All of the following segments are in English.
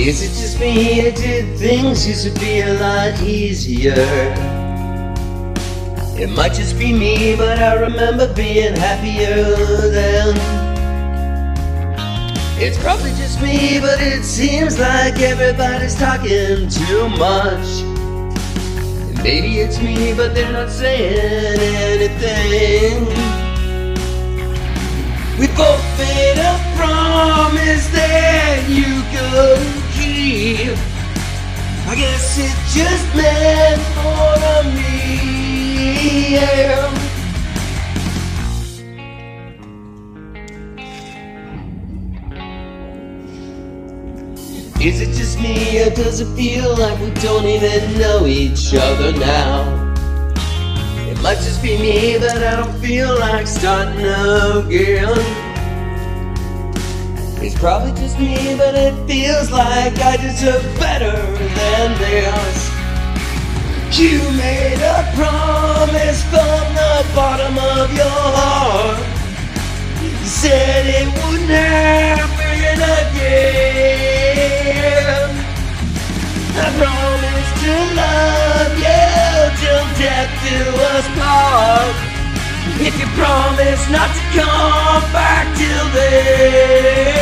Is it just me or did things used to be a lot easier? It might just be me, but I remember being happier then. It's probably just me, but it seems like everybody's talking too much. Maybe it's me, but they're not saying anything. We both made a promise that you could I guess it just meant to me. Is it just me or does it feel like we don't even know each other now? It might just be me, but I don't feel like starting again. It's probably just me, but it feels like I deserve better than this. You made a promise from the bottom of your heart. You said it wouldn't happen again. I promise to love you till death do us part. If you promise not to come back till then.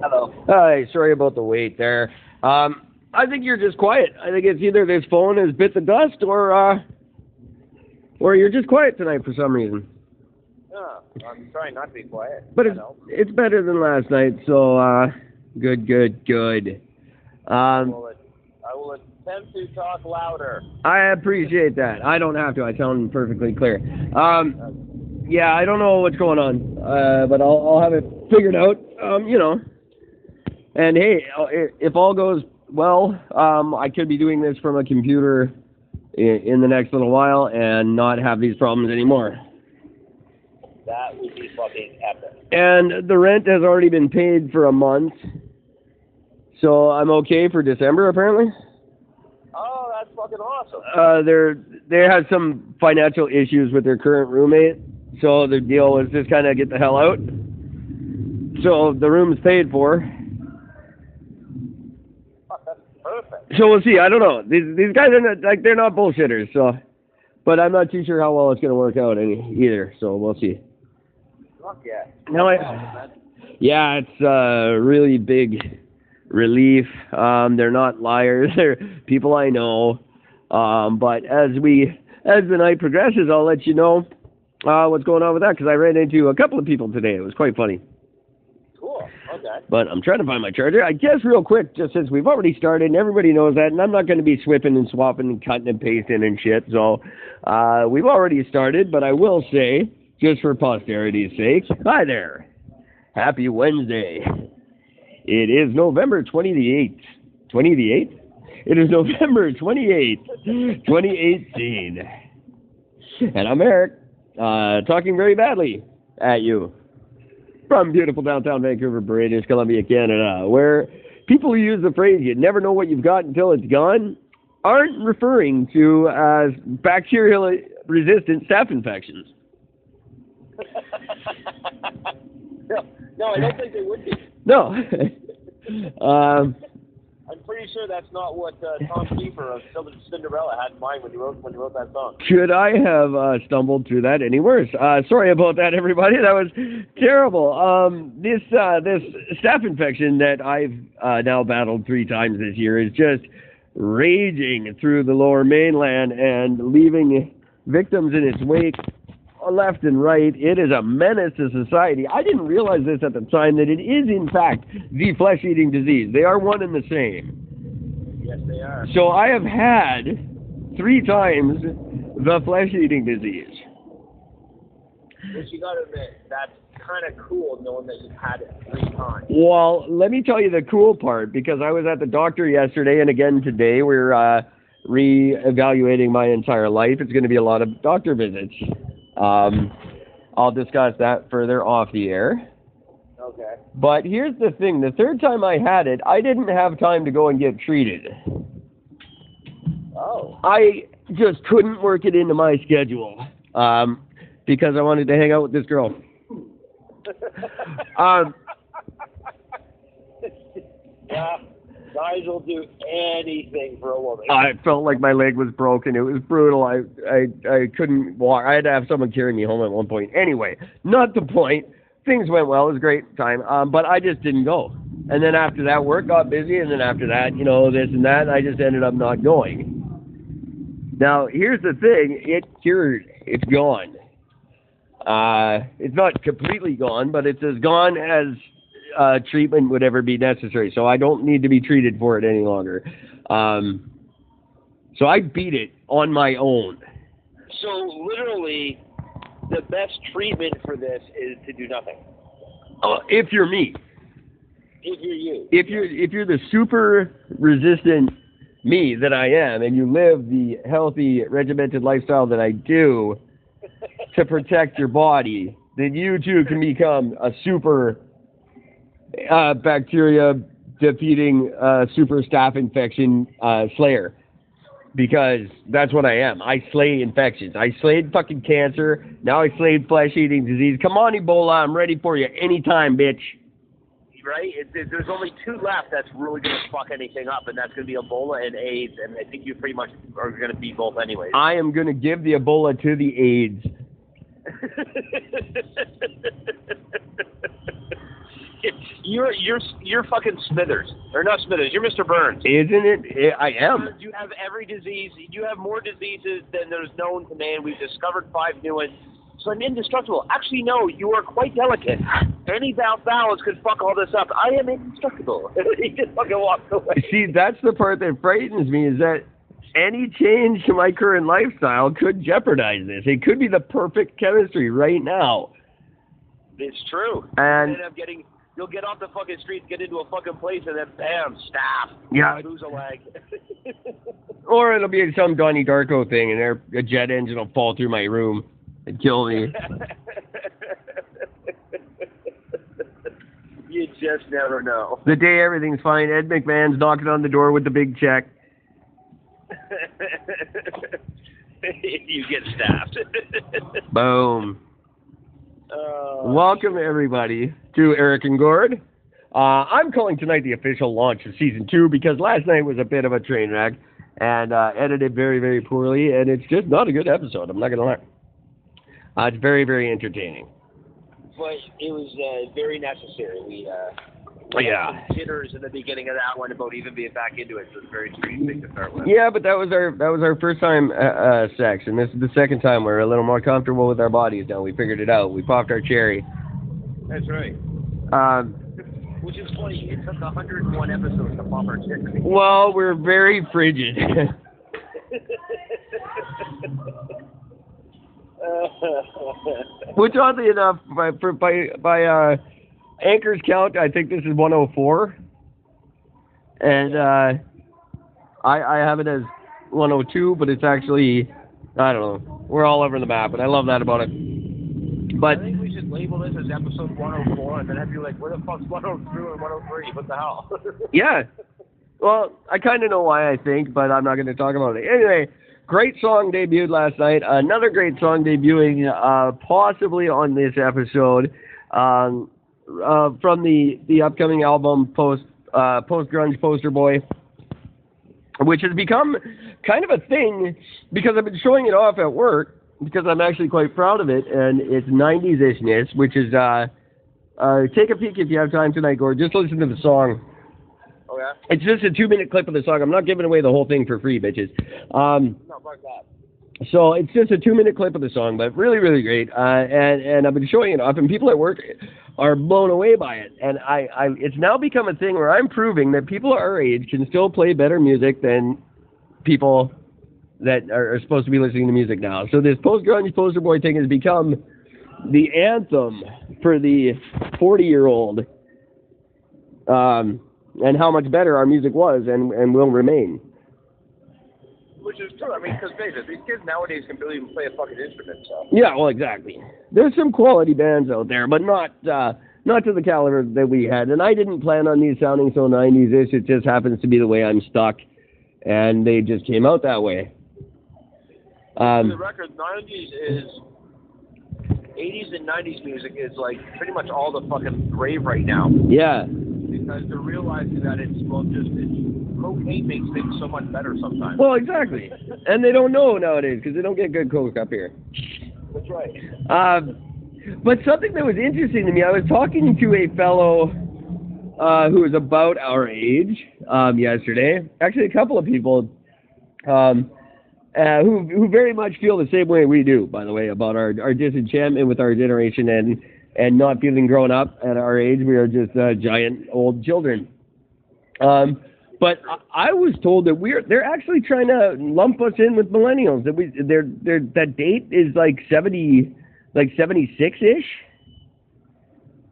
Hello. Hi, sorry about the wait there. Um, I think you're just quiet. I think it's either this phone has bits of dust or uh, or you're just quiet tonight for some reason. Oh, I'm trying not to be quiet. But it's it's better than last night, so uh, good, good, good. I Um, will, I will attempt to talk louder. I appreciate that. I don't have to. I sound perfectly clear. Um, yeah, I don't know what's going on, uh, but I'll I'll have it figured out. Um, you know. And hey, uh, if all goes well, um, I could be doing this from a computer in, in the next little while and not have these problems anymore. That would be fucking epic. And the rent has already been paid for a month, so I'm okay for December apparently. Oh, that's fucking awesome. Uh, they're they had some financial issues with their current roommate, so the deal was just kind of get the hell out. So the room's paid for. Fuck, that's perfect. So we'll see. I don't know. These these guys are not like they're not bullshitters. So, but I'm not too sure how well it's gonna work out any either. So we'll see. Fuck yeah. No, I, yeah, it's a really big relief. Um, they're not liars. They're people I know. Um, but as we as the night progresses, I'll let you know uh, what's going on with that because I ran into a couple of people today. It was quite funny. But I'm trying to find my charger. I guess real quick, just since we've already started and everybody knows that, and I'm not going to be swipping and swapping and cutting and pasting and shit. So uh, we've already started, but I will say, just for posterity's sake, hi there. Happy Wednesday. It is November 28th. 20 the 8th? It is November 28th, 2018. And I'm Eric, uh, talking very badly at you from beautiful downtown Vancouver, British Columbia, Canada, where people who use the phrase "you never know what you've got until it's gone" aren't referring to as bacterial-resistant staph infections. no, no, I don't think they would be. No. um, I'm pretty sure that's not what uh, Tom Keifer of Cin- Cinderella had in mind when he wrote when he wrote that song. Should I have uh, stumbled through that any worse? Uh, sorry about that, everybody. That was terrible. Um, this uh, this staph infection that I've uh, now battled three times this year is just raging through the lower mainland and leaving victims in its wake left and right. It is a menace to society. I didn't realize this at the time that it is in fact the flesh-eating disease. They are one and the same. Yes, they are. So I have had three times the flesh-eating disease. Which you gotta admit, that's kind of cool knowing that you've had it three times. Well, let me tell you the cool part because I was at the doctor yesterday and again today. We're uh, re-evaluating my entire life. It's going to be a lot of doctor visits. Um, I'll discuss that further off the air. Okay. But here's the thing: the third time I had it, I didn't have time to go and get treated. Oh. I just couldn't work it into my schedule um, because I wanted to hang out with this girl. Um, yeah. Guys will do anything for a woman. I felt like my leg was broken. It was brutal. I, I I couldn't walk. I had to have someone carry me home at one point. Anyway, not the point. Things went well. It was a great time. Um, but I just didn't go. And then after that, work got busy. And then after that, you know, this and that. I just ended up not going. Now, here's the thing. It cured. It's gone. Uh, it's not completely gone, but it's as gone as uh, treatment would ever be necessary. So I don't need to be treated for it any longer. Um, so I beat it on my own. So literally, the best treatment for this is to do nothing. Uh, if you're me, If you're you. if you're if you're the super resistant me that I am, and you live the healthy, regimented lifestyle that I do to protect your body, then you too can become a super uh, bacteria defeating uh, super staph infection uh, slayer. Because that's what I am. I slay infections. I slayed fucking cancer. Now I slayed flesh eating disease. Come on, Ebola. I'm ready for you anytime, bitch. Right? It, it- there's only two left that's really going to fuck anything up, and that's going to be Ebola and AIDS, and I think you pretty much are going to be both anyways. I am going to give the Ebola to the AIDS. you're you're you're fucking Smithers, or not Smithers. You're Mr. Burns. Isn't it? I am. You have every disease. You have more diseases than there's known to man. We've discovered five new ones. So I'm indestructible. Actually, no, you are quite delicate. Any bowel balance could fuck all this up. I am indestructible. he just fucking walked away. See, that's the part that frightens me is that any change to my current lifestyle could jeopardize this. It could be the perfect chemistry right now. It's true. And- end up getting. You'll get off the fucking street, get into a fucking place, and then bam, staph. Yeah. Lose a leg. Or it'll be some Donnie Darko thing and there, a jet engine will fall through my room and kill me. you just never know. the day everything's fine, Ed McMahon's knocking on the door with the big check. you get staffed. Boom. Uh, Welcome, everybody, to Eric and Gord. Uh, I'm calling tonight the official launch of season two because last night was a bit of a train wreck and uh, edited very, very poorly, and it's just not a good episode. I'm not going to lie. Uh, it's very, very entertaining. but it was uh, very necessary. We uh, yeah. had some jitters in the beginning of that one about even being back into it, so it's a very strange thing to start with. Yeah, but that was our that was our first time uh, uh, sex, and this is the second time we're a little more comfortable with our bodies now. We figured it out. We popped our cherry. That's right. Um, Which is funny. It took 101 episodes to pop our shit. well, we're very frigid. Which oddly enough, by by by uh, Anchor's count, I think this is 104, and uh, I I have it as 102, but it's actually I don't know. We're all over the map, and I love that about it. But I think we should label this as episode 104, and then have you like, where the fuck's 102 and 103? What the hell? yeah, well, I kind of know why I think, but I'm not going to talk about it anyway. Great song debuted last night. Another great song debuting, uh, possibly on this episode, um, uh, from the the upcoming album post uh, post grunge poster boy, which has become kind of a thing because I've been showing it off at work because I'm actually quite proud of it, and it's 90s ishness, which is uh, uh, take a peek if you have time tonight, Gord. Just listen to the song. oh yeah. It's just a two minute clip of the song. I'm not giving away the whole thing for free, bitches. Um, No, fuck that. so it's just a two minute clip of the song, but really, really great. Uh, and and I've been showing it off, and people at work are blown away by it. And I, I, it's now become a thing where I'm proving that people our age can still play better music than people that are, are supposed to be listening to music now. So this post grunge poster boy thing has become the anthem for the 40 year old. Um, and how much better our music was and, and will remain. Which is true. I mean, because these kids nowadays can barely even play a fucking instrument. So. Yeah, well, exactly. There's some quality bands out there, but not uh, not to the caliber that we had. And I didn't plan on these sounding so 90s-ish. It just happens to be the way I'm stuck, and they just came out that way. Um, the record, 90s is 80s and 90s music is like pretty much all the fucking rave right now. Yeah. Because they're realizing that it's well, just it's, cocaine makes things so much better sometimes. Well, exactly, and they don't know nowadays because they don't get good coke up here. That's right. Um, but something that was interesting to me, I was talking to a fellow uh, who was about our age um, yesterday. Actually, a couple of people. Um, uh, who who very much feel the same way we do, by the way, about our our disenchantment with our generation and and not feeling grown up at our age. We are just uh, giant old children. Um, but I, was told that we're they're actually trying to lump us in with millennials. That we they're, they're that date is like seventy like seventy six ish.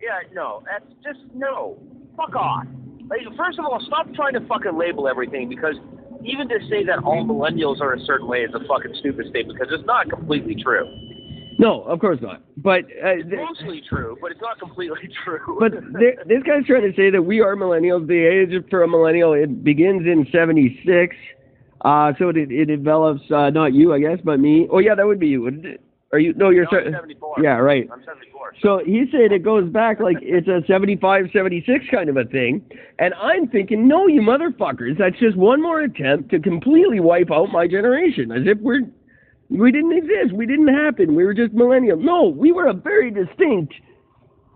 Yeah, no, that's just no. Fuck off. Like, first of all, stop trying to fucking label everything because even to say that all millennials are a certain way is a fucking stupid statement because it's not completely true. No, of course not. But uh, it's mostly true, but it's not completely true. but this guy's trying to say that we are millennials. The age for a millennial it begins in '76. Uh, so it it develops uh, not you, I guess, but me. Oh yeah, that would be you, wouldn't it? Are you? No, you're. No, I'm 74. Yeah, right. I'm 74. So he said it goes back like it's a 75, 76 kind of a thing, and I'm thinking, no, you motherfuckers, that's just one more attempt to completely wipe out my generation, as if we're we didn't exist, we didn't happen, we were just millennials. No, we were a very distinct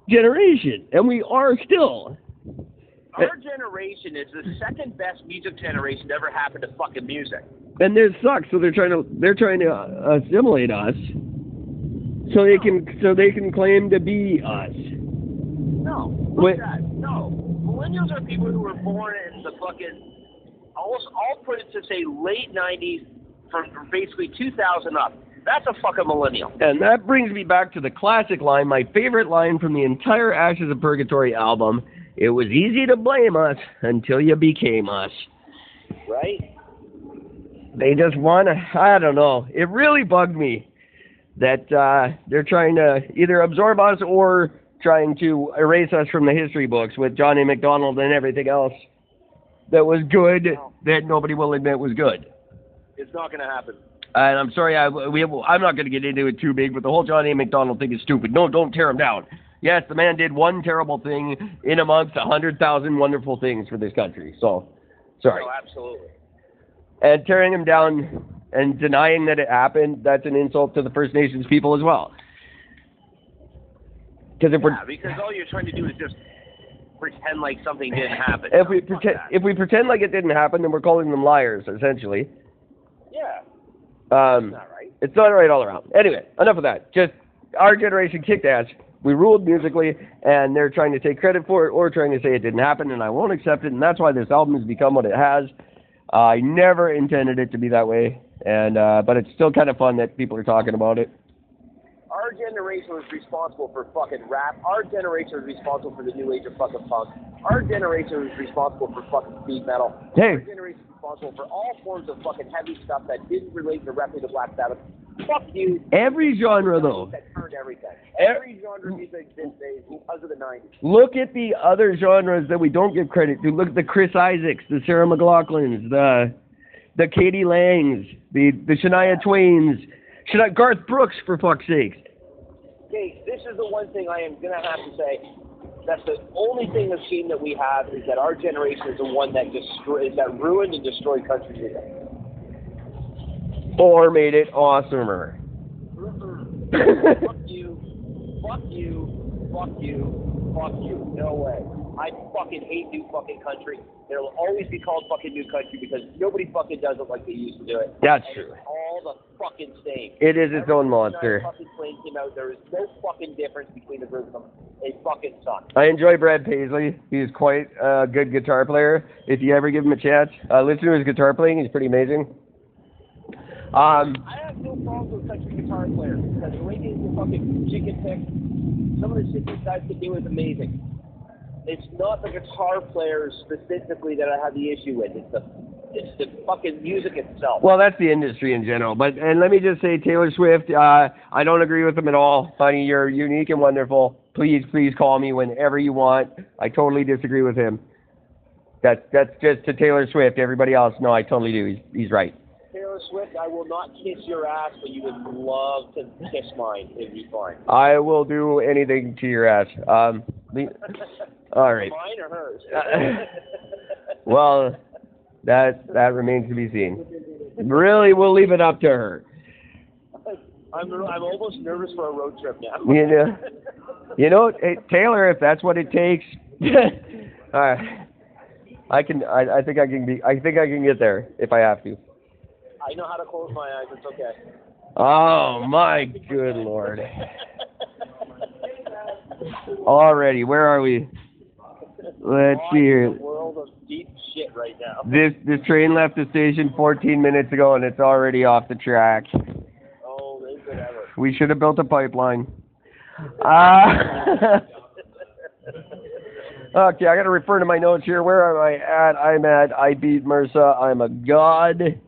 generation, and we are still. Our generation is the second best music generation to ever happened to fucking music. And theirs sucks, so they're trying to they're trying to uh, assimilate us so they can so they can claim to be us. No, Wait. that. No, millennials are people who were born in the fucking. I'll, I'll put it to say late '90s, from, from basically 2000 up. That's a fucking millennial. And that brings me back to the classic line, my favorite line from the entire Ashes of Purgatory album. It was easy to blame us until you became us. Right? They just want to, I don't know. It really bugged me that uh, they're trying to either absorb us or trying to erase us from the history books with Johnny Macdonald and everything else that was good that nobody will admit was good. It's not going to happen. And I'm sorry, I, we, I'm not going to get into it too big, but the whole Johnny Macdonald thing is stupid. No, don't tear him down. Yes, the man did one terrible thing in amongst a hundred thousand wonderful things for this country. So, sorry. No, absolutely. And tearing him down and denying that it happened, that's an insult to the First Nations people as well. Because if yeah, we're because all you're trying to do is just pretend like something didn't happen. If we pretend if we pretend like it didn't happen, then we're calling them liars, essentially. Yeah. Um, not right. It's not right all around. Anyway, enough of that. Just our generation kicked ass. We ruled musically, and they're trying to take credit for it or trying to say it didn't happen, and I won't accept it. And that's why this album has become what it has. I never intended it to be that way, and uh, but it's still kind of fun that people are talking about it. Our generation was responsible for fucking rap. Our generation was responsible for the new age of fucking punk. Our generation was responsible for fucking speed metal. Hey. Our generation was responsible for all forms of fucking heavy stuff that didn't relate directly to Black Sabbath. Fuck you. Every genre, though. That turned everything. Every genre of music these days because of the 90s. Look at the other genres that we don't give credit to. Look at the Chris Isaaks, the Sarah McLachlans, the the k.d. langs, the the Shania Twains, Shania, Garth Brooks, for fuck's sakes. Okay, this is the one thing I am gonna have to say. That's the only thing of shame that we have is that our generation is the one that destroyed, that ruined and destroyed country music. Or made it awesomer. Mm-hmm. fuck you, fuck you, fuck you, fuck you. No way. I fucking hate new fucking country. It'll always be called fucking new country because nobody fucking does it like they used to do it. That's and true. It's all the fucking same. It is its Every own monster. Fucking plane came out. There is no fucking difference between the group of them. They fucking suck. I enjoy Brad Paisley. He's quite a good guitar player. If you ever give him a chance, uh, listen to his guitar playing. He's pretty amazing. Um, I have no problem with country guitar players because the way they do fucking chicken pick, some of the shit these guys can do is amazing. It's not the guitar players specifically that I have the issue with. It's the It's the fucking music itself. Well, that's the industry in general. But and let me just say, Taylor Swift, uh, I don't agree with him at all. Honey, you're unique and wonderful. Please, please call me whenever you want. I totally disagree with him. That's that's just to Taylor Swift. Everybody else, no, I totally do. He's he's right. Swift, I will not kiss your ass, but you would love to kiss mine. It'd be fine. I will do anything to your ass. Um, the, all right. Mine or hers? Well, that that remains to be seen. Really, we'll leave it up to her. I'm I'm almost nervous for a road trip now. You know, you know, hey, Taylor, if that's what it takes, uh, I can. I, I think I can be. I think I can get there if I have to. I know how to close my eyes. It's okay. Oh my good lord! Already, where are we? Let's see here. world of deep shit right now. This this train left the station 14 minutes ago, and it's already off the track. Oh, they could ever. We should have built a pipeline. Uh, okay, I got to refer to my notes here. Where am I at? I'm at I beat MRSA. I'm a god.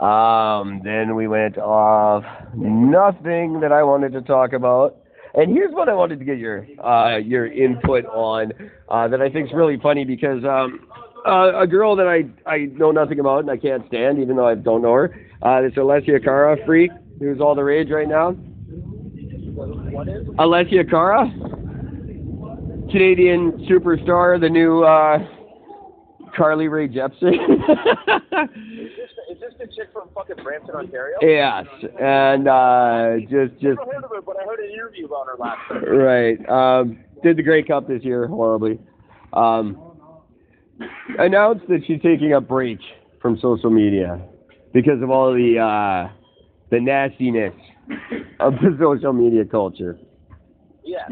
Um, then we went off nothing that I wanted to talk about. And here's what I wanted to get your uh, your input on uh, that I think is really funny because um, uh, a girl that I I know nothing about and I can't stand, even though I don't know her. Uh, this Alessia Cara freak who's all the rage right now. What is? Alessia Cara, Canadian superstar, the new uh, Carly Rae Jepsen. Is this, is this the chick from fucking Brampton, Ontario? yes, and uh, just just Never heard of her, but I heard an interview about her last time. right. Um, did the Grey Cup this year horribly. Um, announced that she's taking a break from social media because of all the uh, the nastiness of the social media culture. Yes.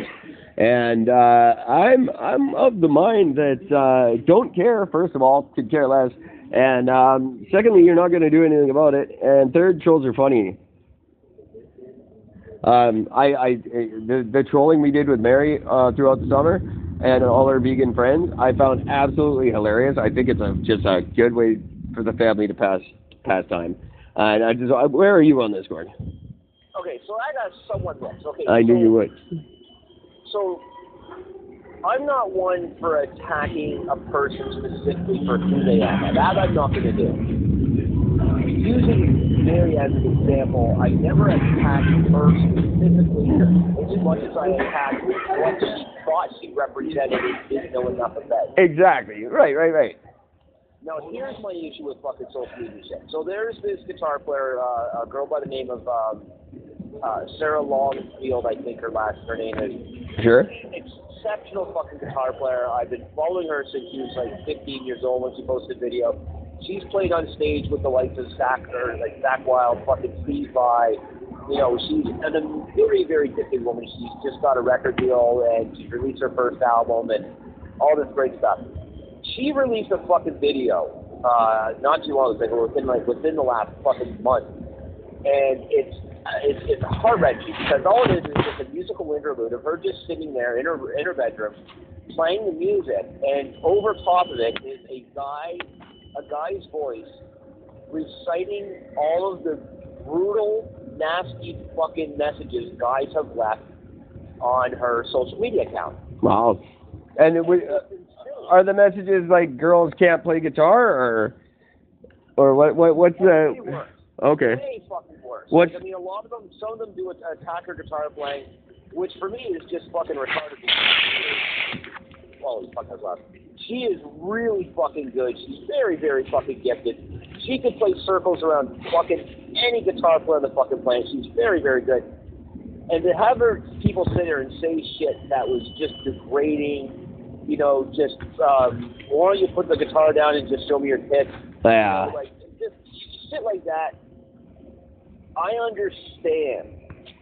And uh, I'm I'm of the mind that uh, don't care. First of all, could care less. And um, secondly, you're not going to do anything about it. And third, trolls are funny. Um, I, I the, the trolling we did with Mary uh, throughout the summer and all our vegan friends, I found absolutely hilarious. I think it's a just a good way for the family to pass pass time. And I just, where are you on this, Gordon? Okay, so I got somewhat mixed. Okay. I knew you would. So I'm not one for attacking a person specifically for who they are. That I'm not going to do. Using Mary as an example, I never attacked her specifically as much as I attacked what she thought she represented and didn't know enough about. Exactly. Right. Right. Right. Now, here's my issue with fucking social media shit. So there's this guitar player, uh, a girl by the name of um, uh, Sarah Longfield, I think her last her name is. Sure. Exceptional fucking guitar player. I've been following her since she was like 15 years old when she posted video. She's played on stage with the likes of Zakk or like Zakk Wylde, fucking Steve Vai. You know, she's a very, very gifted woman. She's just got a record deal and she released her first album and all this great stuff. She released a fucking video uh, not too long ago, within like within the last fucking month, and it's it's, it's heart wrenching because all it is is just a musical interlude of her just sitting there in her in her bedroom, playing the music, and over top of it is a guy, a guy's voice, reciting all of the brutal, nasty fucking messages guys have left on her social media account. Wow. And it would, uh, are the messages like girls can't play guitar or or what what what's the. Okay. Way fucking worse. Like, I mean, a lot of them, some of them do attack her guitar playing, which for me is just fucking retarded. Holy fuck, that's loud. She is really fucking good. She's very, very fucking gifted. She could play circles around fucking any guitar player on the fucking planet. She's very, very good. And to have her people sit there and say shit that was just degrading, you know, just um, why don't you put the guitar down and just show me your tits? Yeah. You know, like just shit like that. I understand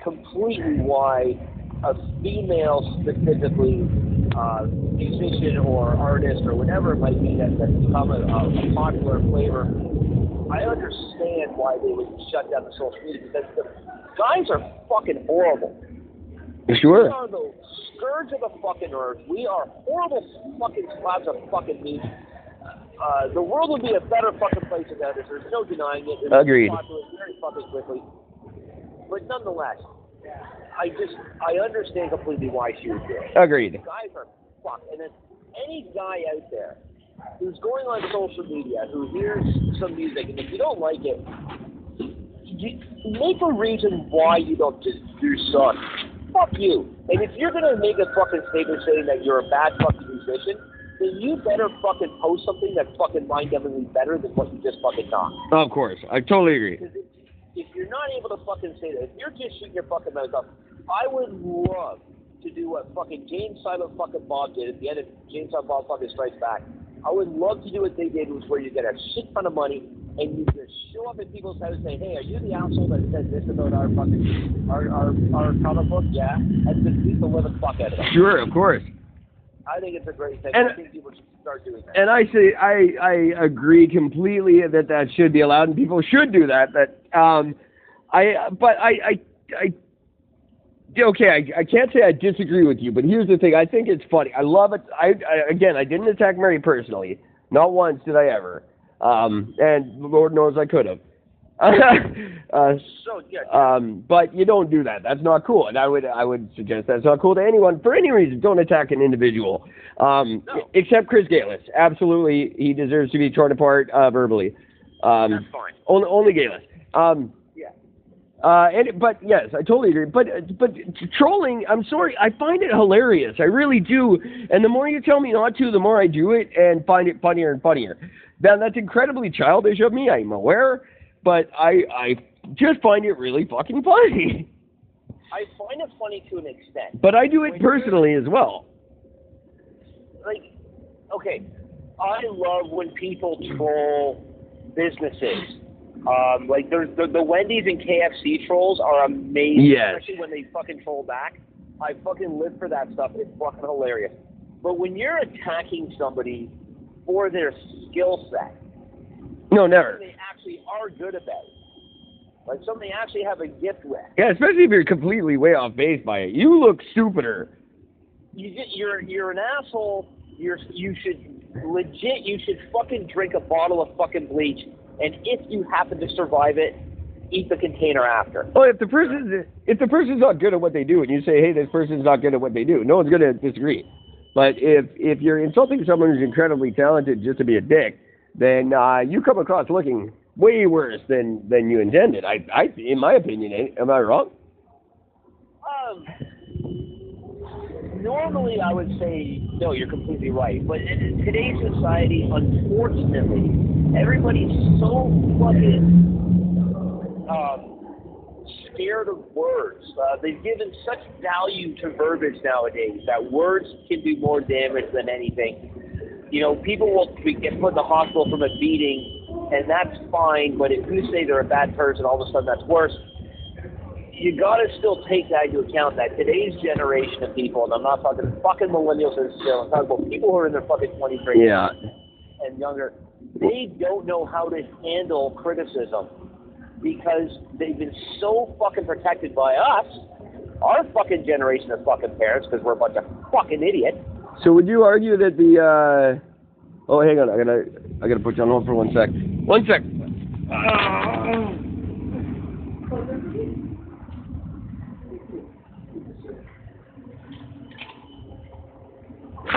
completely why a female specifically uh, musician or artist or whatever it might be that that's become a, a popular flavor. I understand why they would shut down the social media because the guys are fucking horrible. We Sure. are the scourge of the fucking earth. We are horrible fucking slabs of fucking meat. Uh, the world would be a better fucking place without this. There's no denying it. It's Agreed. Popular very fucking quickly. But nonetheless, I just I understand completely why she would do it. Agreed. Guys are fucked, and then any guy out there who's going on social media who hears some music, and if you don't like it, you make a reason why you don't just do suck. Fuck you. And if you're gonna make a fucking statement saying that you're a bad fucking musician, then you better fucking post something that's fucking mind-numbingly better than what you just fucking got. Of course, I totally agree. If, if you're not able to fucking say that, if you're just shooting your fucking mouth up, I would love to do what fucking Jay and Silent fucking Bob did at the end of Jay and Silent Bob fucking Strikes Back. I would love to do what they did, was where you get a shit ton of money and you just show up at people's houses and say, "Hey, are you the asshole that said this about our fucking our our, our comic book?" Yeah, and just beat the living fuck out of them. Sure, of course. I think it's a great thing. And- I think people should start doing that. And I say I I agree completely that that should be allowed and people should do that. That um, I but I I I okay I I can't say I disagree with you, but here's the thing. I think it's funny. I love it. I, I again I didn't attack Mary personally. Not once did I ever. Um, and Lord knows I could have. Uh, so yeah, um, but you don't do that. That's not cool. And I would I would suggest that's not cool to anyone for any reason. Don't attack an individual. Um, No. except Chris Galis. Absolutely, he deserves to be torn apart uh, verbally. Um, that's fine. only only Galis. Um, Yeah. uh, and but yes, I totally agree. But but trolling, I'm sorry, I find it hilarious. I really do. And the more you tell me not to, the more I do it and find it funnier and funnier. Now that's incredibly childish of me. I'm aware, but I I just find it really fucking funny. I find it funny to an extent. But I do it personally as well. like, okay, I love when people troll businesses. Um, like there's the, the Wendy's and KFC trolls are amazing, Yes. especially when they fucking troll back. I fucking live for that stuff. It's fucking hilarious. But when you're attacking somebody for their skill set, No, never. they actually are good about, like something they actually have a gift with, Yeah, especially if you're completely way off base by it. You look stupider. you get, you're you're an asshole. You're you should legit. You should fucking drink a bottle of fucking bleach, and if you happen to survive it, eat the container after. Well, if the person if the person's not good at what they do, and you say, "Hey, this person's not good at what they do," no one's going to disagree. But if if you're insulting someone who's incredibly talented just to be a dick, then uh, you come across looking way worse than than you intended. I, I in my opinion, eh? am I wrong? Um, normally, I would say no. You're completely right. But in today's society, unfortunately, everybody's so fucking um, scared of words. Uh, they've given such value to verbiage nowadays that words can do more damage than anything. You know, people will be- get put in the hospital from a beating, and that's fine. But if you say they're a bad person, all of a sudden that's worse you got to still take that into account that today's generation of people, and I'm not talking fucking millennials and still, I'm talking about people who are in their fucking 20s right Yeah. and younger, they don't know how to handle criticism because they've been so fucking protected by us, our fucking generation of fucking parents, because we're a bunch of fucking idiots. So would you argue that the uh Oh, hang on. I got to I got to put you on hold for one sec. One sec.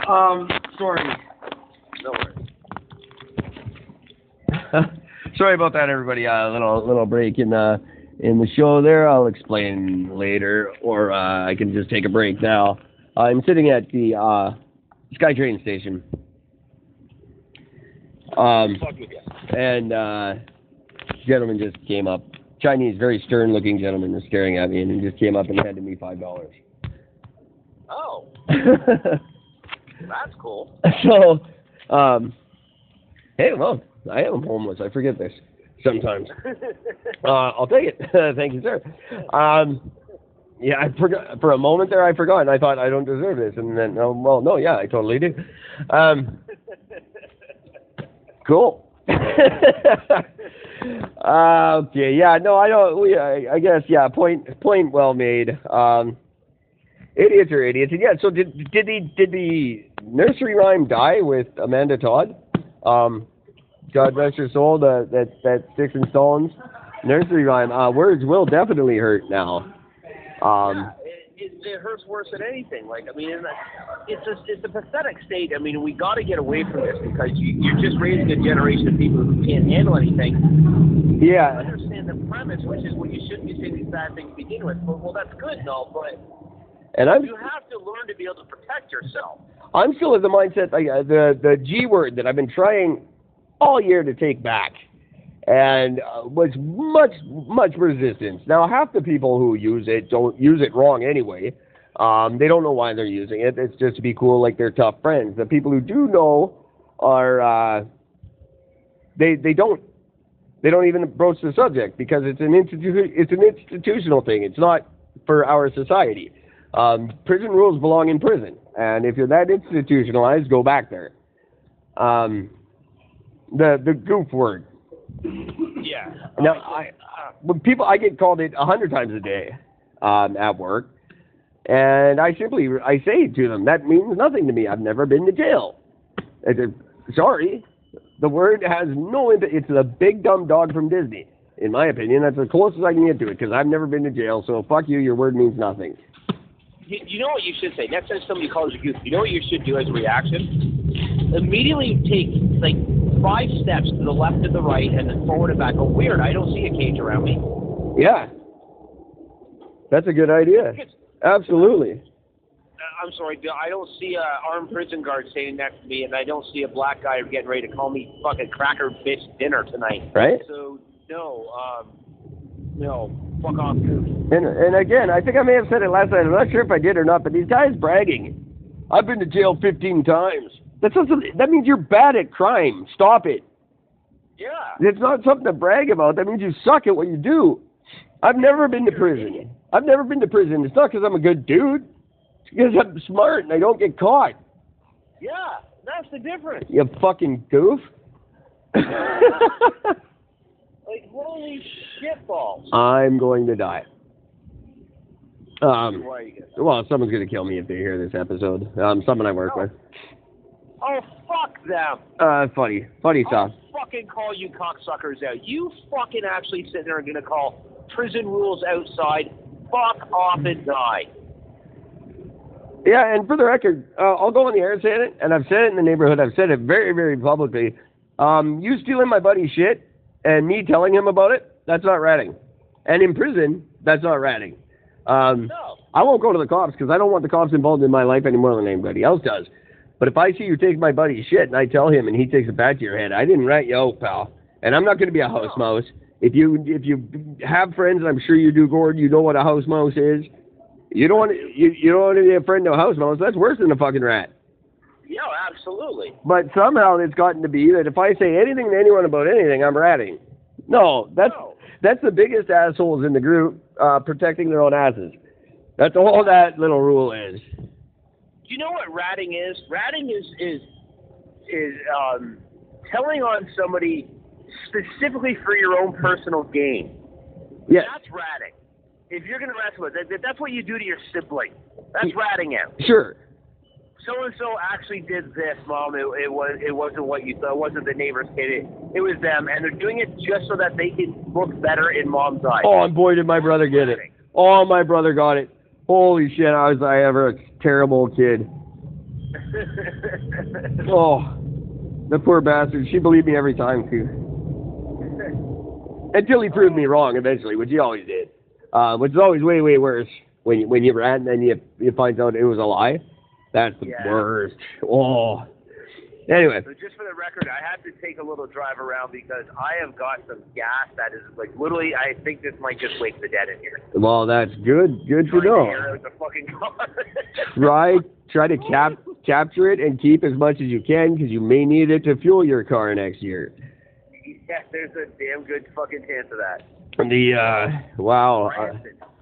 Um, sorry. No worries. sorry about that, everybody. A uh, little little break in the in the show there. I'll explain later, or uh, I can just take a break now. I'm sitting at the uh, SkyTrain station. Um, Fuck with you. and uh, gentleman just came up. Chinese, very stern-looking gentleman was staring at me, and he just came up and handed me five dollars. Oh, that's cool. so, um, hey, well, I am homeless. I forget this sometimes. Uh, I'll take it. Thank you, sir. Um, yeah, I forgot for a moment there. I forgot, and I thought I don't deserve this, and then, oh, well, no, yeah, I totally do. Um, cool. uh, okay, yeah, no, I don't. We, I, I guess, yeah, point, point well made. Um, idiots are idiots, and yeah. So did did the did the nursery rhyme die with Amanda Todd? Um, God rest your soul. The, that that sticks and stones nursery rhyme. Uh, words will definitely hurt now. Um, it, it, it hurts worse than anything. Like I mean, it's a it's a pathetic state. I mean, we got to get away from this because you, you're just raising a generation of people who can't handle anything. I yeah, understand the premise, which is what you shouldn't be saying these bad things to begin with. But, well, that's good and all, but and I'm you have to learn to be able to protect yourself. I'm still of the mindset like uh, the the G word that I've been trying all year to take back, and uh, was much much resistance. Now half the people who use it don't use it wrong anyway. Um, they don't know why they're using it. It's just to be cool, like they're tough friends. The people who do know are uh, they they don't they don't even broach the subject because it's an institu- it's an institutional thing. It's not for our society. Um, prison rules belong in prison, and if you're that institutionalized, go back there. Um, the the goof word. Yeah. Now, I, when people, I get called it a hundred times a day um, at work, and I simply, I say to them, that means nothing to me. I've never been to jail. I said, Sorry, the word has no impact. It's the big dumb dog from Disney. In my opinion, that's the closest I can get to it because I've never been to jail. So fuck you. Your word means nothing. You, you know what you should say next time somebody calls you. You know what you should do as a reaction? Immediately take like five steps to the left and the right, and then forward and back. Go weird. I don't see a cage around me. Yeah, that's a good idea. Absolutely. Uh, I'm sorry, I don't see a armed prison guard standing next to me, and I don't see a black guy getting ready to call me fucking cracker bitch dinner tonight. Right. So no, um, no, fuck off, goof. And and again, I think I may have said it last night. I'm not sure if I did or not, but these guys bragging. I've been to jail 15 times. That's not something, that means you're bad at crime. Stop it. Yeah. It's not something to brag about. That means you suck at what you do. I've never been to prison. I've never been to prison. It's not because I'm a good dude. It's because I'm smart and I don't get caught. Yeah, that's the difference. You fucking goof. Like holy shitballs. I'm going to die. Um, Why are you gonna- well, someone's going to kill me if they hear this episode. Um, someone I work with. Oh fuck them. Uh, funny, funny stuff. I'll fucking call you cocksuckers out. You fucking actually sitting there and gonna call prison rules outside. Fuck off and die. Yeah, and for the record, uh, I'll go on the air and say it, and I've said it in the neighborhood. I've said it very, very publicly. Um, you stealing my buddy's shit and me telling him about it, that's not ratting. And in prison, that's not ratting. Um, No. I won't go to the cops because I don't want the cops involved in my life any more than anybody else does. But if I see you take my buddy's shit and I tell him and he takes it back to your head, I didn't rat you out, pal. And I'm not going to be a house mouse. If you if you have friends, I'm sure you do, Gord. You know what a house mouse is. You don't want to, you, you don't want to be a friend to a house mouse. That's worse than a fucking rat. Yeah, absolutely. But somehow it's gotten to be that if I say anything to anyone about anything, I'm ratting. No, that's No. that's the biggest assholes in the group uh, protecting their own asses. That's all that little rule is. Do you know what ratting is? Ratting is is is um, telling on somebody specifically for your own personal gain. Yeah, That's ratting. If you're gonna rat someone, that, that- that's what you do to your sibling. That's ratting out. sure. So and so actually did this, mom. It, it was it wasn't what you thought. It wasn't the neighbor's kid. It, it was them, and they're doing it just so that they can look better in mom's eyes. Oh, and boy, did my brother get it. Oh, my brother got it. Holy shit, I was I ever a terrible kid. Oh, the poor bastard. She believed me every time too. Until he proved me wrong eventually, which he always did. Uh, which is always way, way worse when you, when you rat and then you you find out it was a lie. That's the Yeah. worst. Oh. Anyway, So just for the record, I had to take a little drive around because I have got some gas that is like literally. I think this might just wake the dead in here. well, that's good. Good to know. the fucking car. Try try to cap capture it and keep as much as you can because you may need it to fuel your car next year. yeah, there's a damn good fucking chance of that. The uh, wow. Uh, Rancid. Jesus Christ.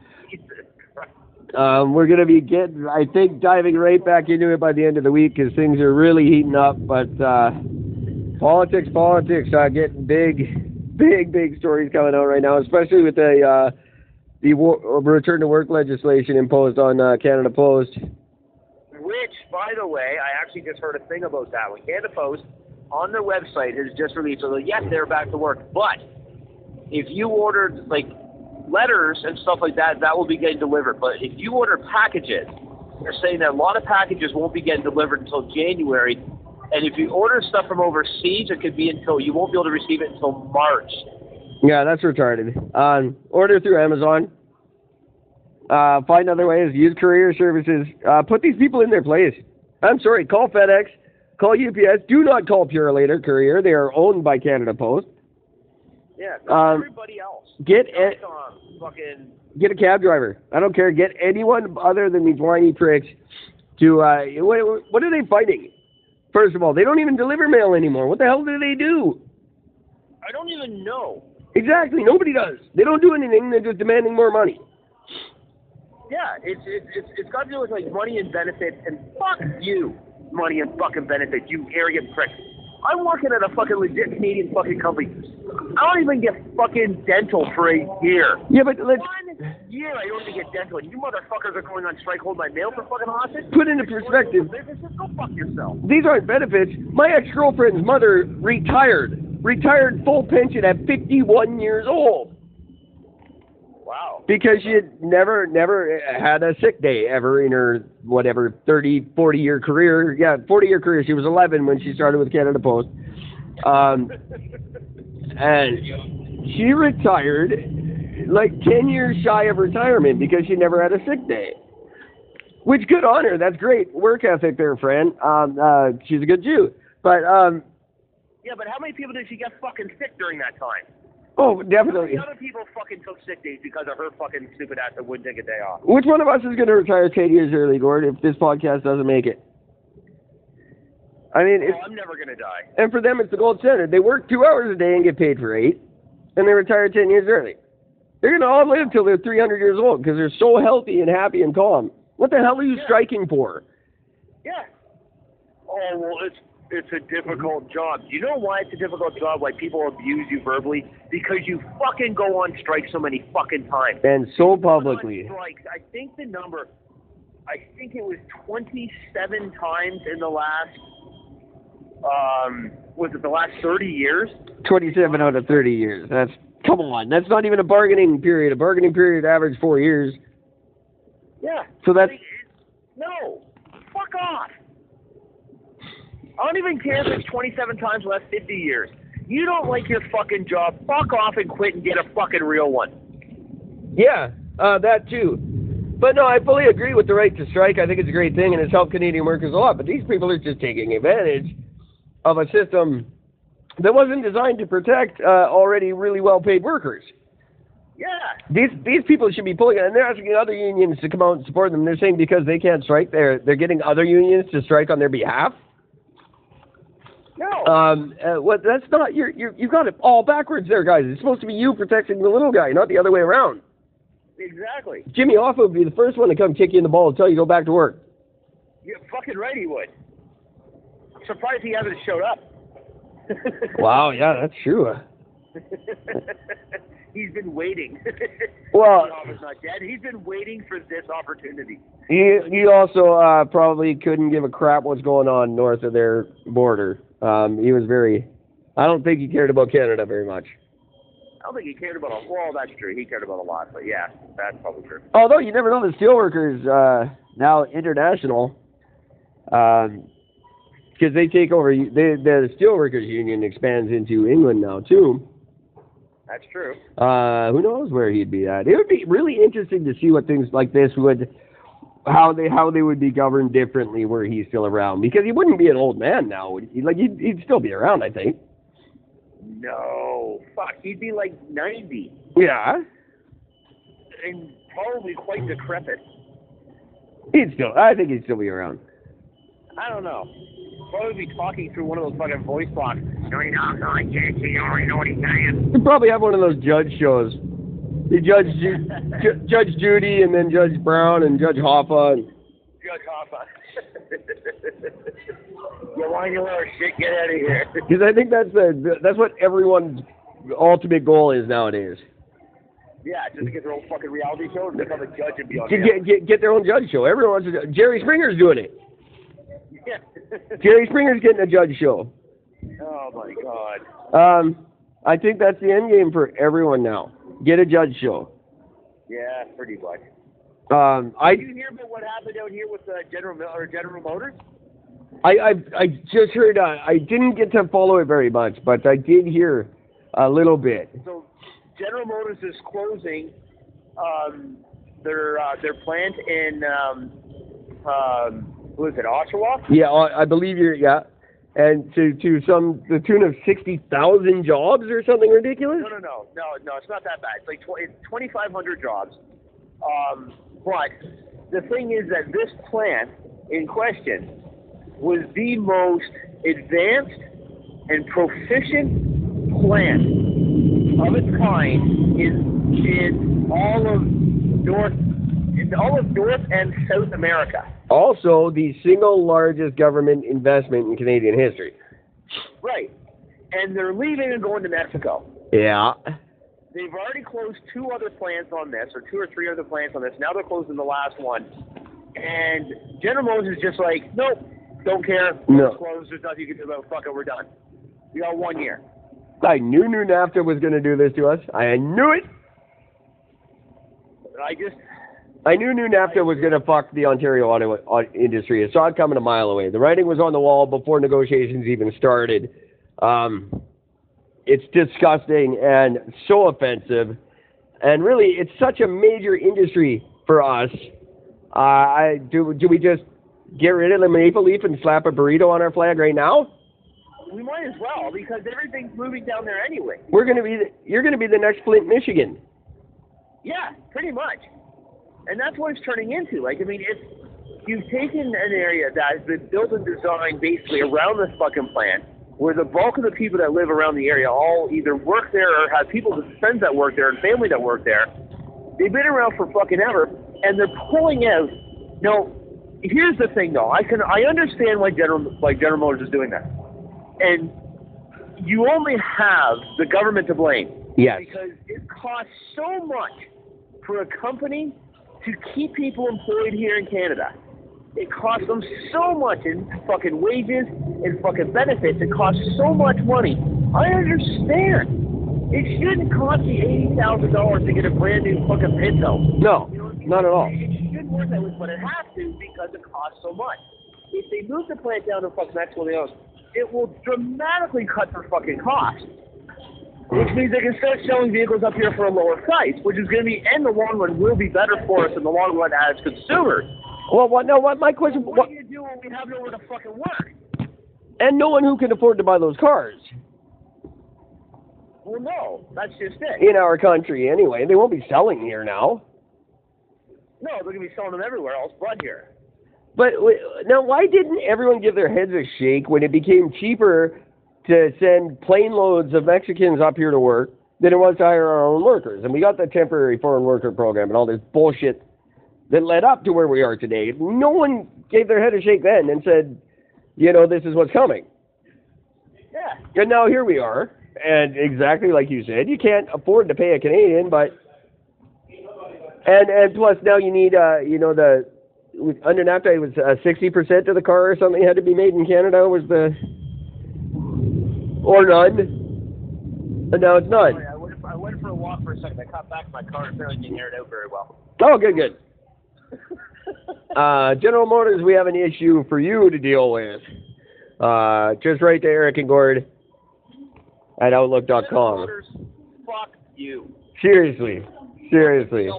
Um, we're going to be getting, I think, diving right back into it by the end of the week because things are really heating up. But uh, politics, politics, uh, getting big, big, big stories coming out right now, especially with the uh, the wo- return to work legislation imposed on uh, Canada Post. Which, by the way, I actually just heard a thing about that one. Canada Post on their website has just released. So yes, they're back to work, but if you ordered like letters and stuff like that, that will be getting delivered. But if you order packages, they're saying that a lot of packages won't be getting delivered until January. And if you order stuff from overseas, it could be until you won't be able to receive it until March. Yeah, that's retarded. Um, order through Amazon. Uh, find other ways. Use courier services. Uh, put these people in their place. I'm sorry. Call FedEx. Call UPS. Do not call Purolator Courier. They are owned by Canada Post. Yeah, Um, everybody else. Get a, fucking get a cab driver. I don't care. Get anyone other than these whiny pricks to. Uh, what, what are they fighting? First of all, they don't even deliver mail anymore. What the hell do they do? I don't even know. Exactly. Nobody does. They don't do anything. They're just demanding more money. Yeah, it's it's it's, it's got to do with like money and benefits, and fuck you, money and fucking benefits, you arrogant prick. I'm working at a fucking legit Canadian fucking company. I don't even get fucking dental for a year. Yeah, but let's One year I don't even get dental, and you motherfuckers are going on strike, hold my mail for fucking hostage. put into perspective. Go fuck yourself. These aren't benefits. My ex-girlfriend's mother retired. Retired full pension at 51 years old Wow. because she had never, never had a sick day ever in her whatever 30, 40 year career. Yeah, 40 year career. She was 11 when she started with Canada Post. Um, and she retired like 10 years shy of retirement because she never had a sick day. Which good on her. That's great work ethic there, friend. Um, uh, she's a good Jew. But um, Yeah, but how many people did she get fucking sick during that time? Oh, definitely. other people fucking took sick days because of her fucking stupid ass that wouldn't take a day off? Which one of us is going to retire 10 years early, Gord, if this podcast doesn't make it? I mean, oh, it's, Oh, I'm never gonna die. and for them, it's the gold standard. They work two hours a day and get paid for eight, and they retire 10 years early. They're going to all live till they're 300 years old because they're so healthy and happy and calm. What the hell are you Yeah. striking for? Yeah. Oh well, it's it's a difficult job. You know why it's a difficult job? Why people abuse you verbally? Because you fucking go on strike so many fucking times. And so publicly. strikes. I think the number. I think it was 27 times in the last. Um, was it the last 30 years? 27 out of 30 years. That's, come on. That's not even a bargaining period. A bargaining period average four years. Yeah. So that's, No. Fuck off. I don't even care if it's 27 times less 50 years. You don't like your fucking job, fuck off and quit and get a fucking real one. Yeah, uh, that too. But no, I fully agree with the right to strike. I think it's a great thing and it's helped Canadian workers a lot. But these people are just taking advantage of a system that wasn't designed to protect uh, already really well paid workers. Yeah. These these people should be pulling it, and they're asking other unions to come out and support them. They're saying because they can't strike, they're they're getting other unions to strike on their behalf. Um, uh, what? That's not you're you you got it all backwards there, guys. It's supposed to be you protecting the little guy, not the other way around. exactly. Jimmy Hoffa would be the first one to come kick you in the ball and tell you to go back to work. You're fucking right he would. I'm surprised he hasn't showed up. Wow, yeah, that's true. He's been waiting. Well- Hoffa's not dead. He's been waiting for this opportunity. He he also uh, probably couldn't give a crap what's going on north of their border. Um, he was very. I don't think he cared about Canada very much. I don't think he cared about a well, that's true. He cared about a lot, but yeah, that's probably true. Although you never know, the steelworkers uh, now international, because they take over. They, the steelworkers union expands into England now too. That's true. Uh, who knows where he'd be at? It would be really interesting to see what things like this would, how they how they would be governed differently were he still around. Because he wouldn't be an old man now. Would he? Like he'd, he'd still be around, I think. No, fuck, he'd be like ninety Yeah, and probably quite decrepit. he'd still. I think he'd still be around. I don't know. Probably be talking through one of those fucking voice boxes. No, you don't know, I can't see. You already know what he's saying. He'd probably have one of those judge shows. Judge Ju- Ju- Judge Judy and then Judge Brown and Judge Hoffa. And, Judge Hoffa. you want your little shit? Get out of here. Because I think that's the that's what everyone's ultimate goal is nowadays. yeah, just to get their own fucking reality show and become a judge and be on get, get get their own judge show. Everyone wants to. Jerry Springer's doing it. Yeah. Jerry Springer's getting a judge show. Oh my god. Um, I think that's the end game for everyone now. Get a judge show. Yeah, pretty much. Um, I, Did you hear about what happened out here with uh, General Mil- or General Motors? I, I, I just heard. Uh, I didn't get to follow it very much, but I did hear a little bit. So General Motors is closing um, their uh, their plant in um, um, what is it, Oshawa? Yeah, I believe you're. Yeah, and to to some the tune of sixty thousand jobs or something ridiculous. No, no, no, no, no. It's not that bad. It's like tw- it's 2,500 jobs. Um, but the thing is that this plant in question was the most advanced and proficient plant of its kind in in all of North in all of North and South America. Also, the single largest government investment in Canadian history. Right. And they're leaving and going to Mexico. Yeah. They've already closed two other plants on this, or two or three other plants on this. Now they're closing the last one. And General Motors is just like, nope, don't care. No. It's closed. There's nothing you can do about it. Fuck it, we're done. We got one year. I knew New NAFTA was going to do this to us. I knew it. I just, I knew New NAFTA was going to fuck the Ontario auto, auto industry. I saw it coming a mile away. The writing was on the wall before negotiations even started. Um, it's disgusting and so offensive. And really, it's such a major industry for us. Uh, I, do, do we just get rid of the maple leaf and slap a burrito on our flag right now? we might as well because everything's moving down there anyway. We're to be, the, you're going to be the next Flint, Michigan. Yeah, pretty much. And that's what it's turning into. Like, I mean, it's you've taken an area that has been built and designed basically around this fucking plant, where the bulk of the people that live around the area all either work there or have people, that friends that work there and family that work there. They've been around for fucking ever, and they're pulling out. No, here's the thing, though. I can I understand why General why General Motors is doing that, and you only have the government to blame Yes. because it costs so much for a company to keep people employed here in Canada. It costs them so much in fucking wages and fucking benefits. It costs so much money. I understand. It shouldn't cost you eighty thousand dollars to get a brand new fucking Pinto. No, You know I mean? not at all. It shouldn't work that way, but it has to because it costs so much. If they move the plant down to fucking Mexico, it will dramatically cut their fucking costs. Which means they can start selling vehicles up here for a lower price, which is going to be, in the long run, will be better for us in the long run as consumers. Well, what? No, what? My question. What What, do you do when we have nowhere to fucking work? and no one who can afford to buy those cars Well, no, that's just it. in our country anyway. They won't be selling here now. No, they're going to be selling them everywhere else but here. But w- now, why didn't everyone give their heads a shake when it became cheaper to send plane loads of Mexicans up here to work than it was to hire our own workers? And we got the temporary foreign worker program and all this bullshit that led up to where we are today. No one gave their head a shake then and said, you know, this is what's coming. Yeah. And now here we are, and exactly like you said, you can't afford to pay a Canadian, but and and plus now you need uh you know the under NAFTA it was uh, sixty percent of the car or something had to be made in Canada was the or none, and now it's none. I went, I went for a walk for a second. I caught back in my car apparently didn't air it out very well. Oh, good, good. Uh, General Motors, we have an issue for you to deal with. Uh, just write to Eric and Gord at Outlook.com. Motors, fuck you. Seriously, seriously.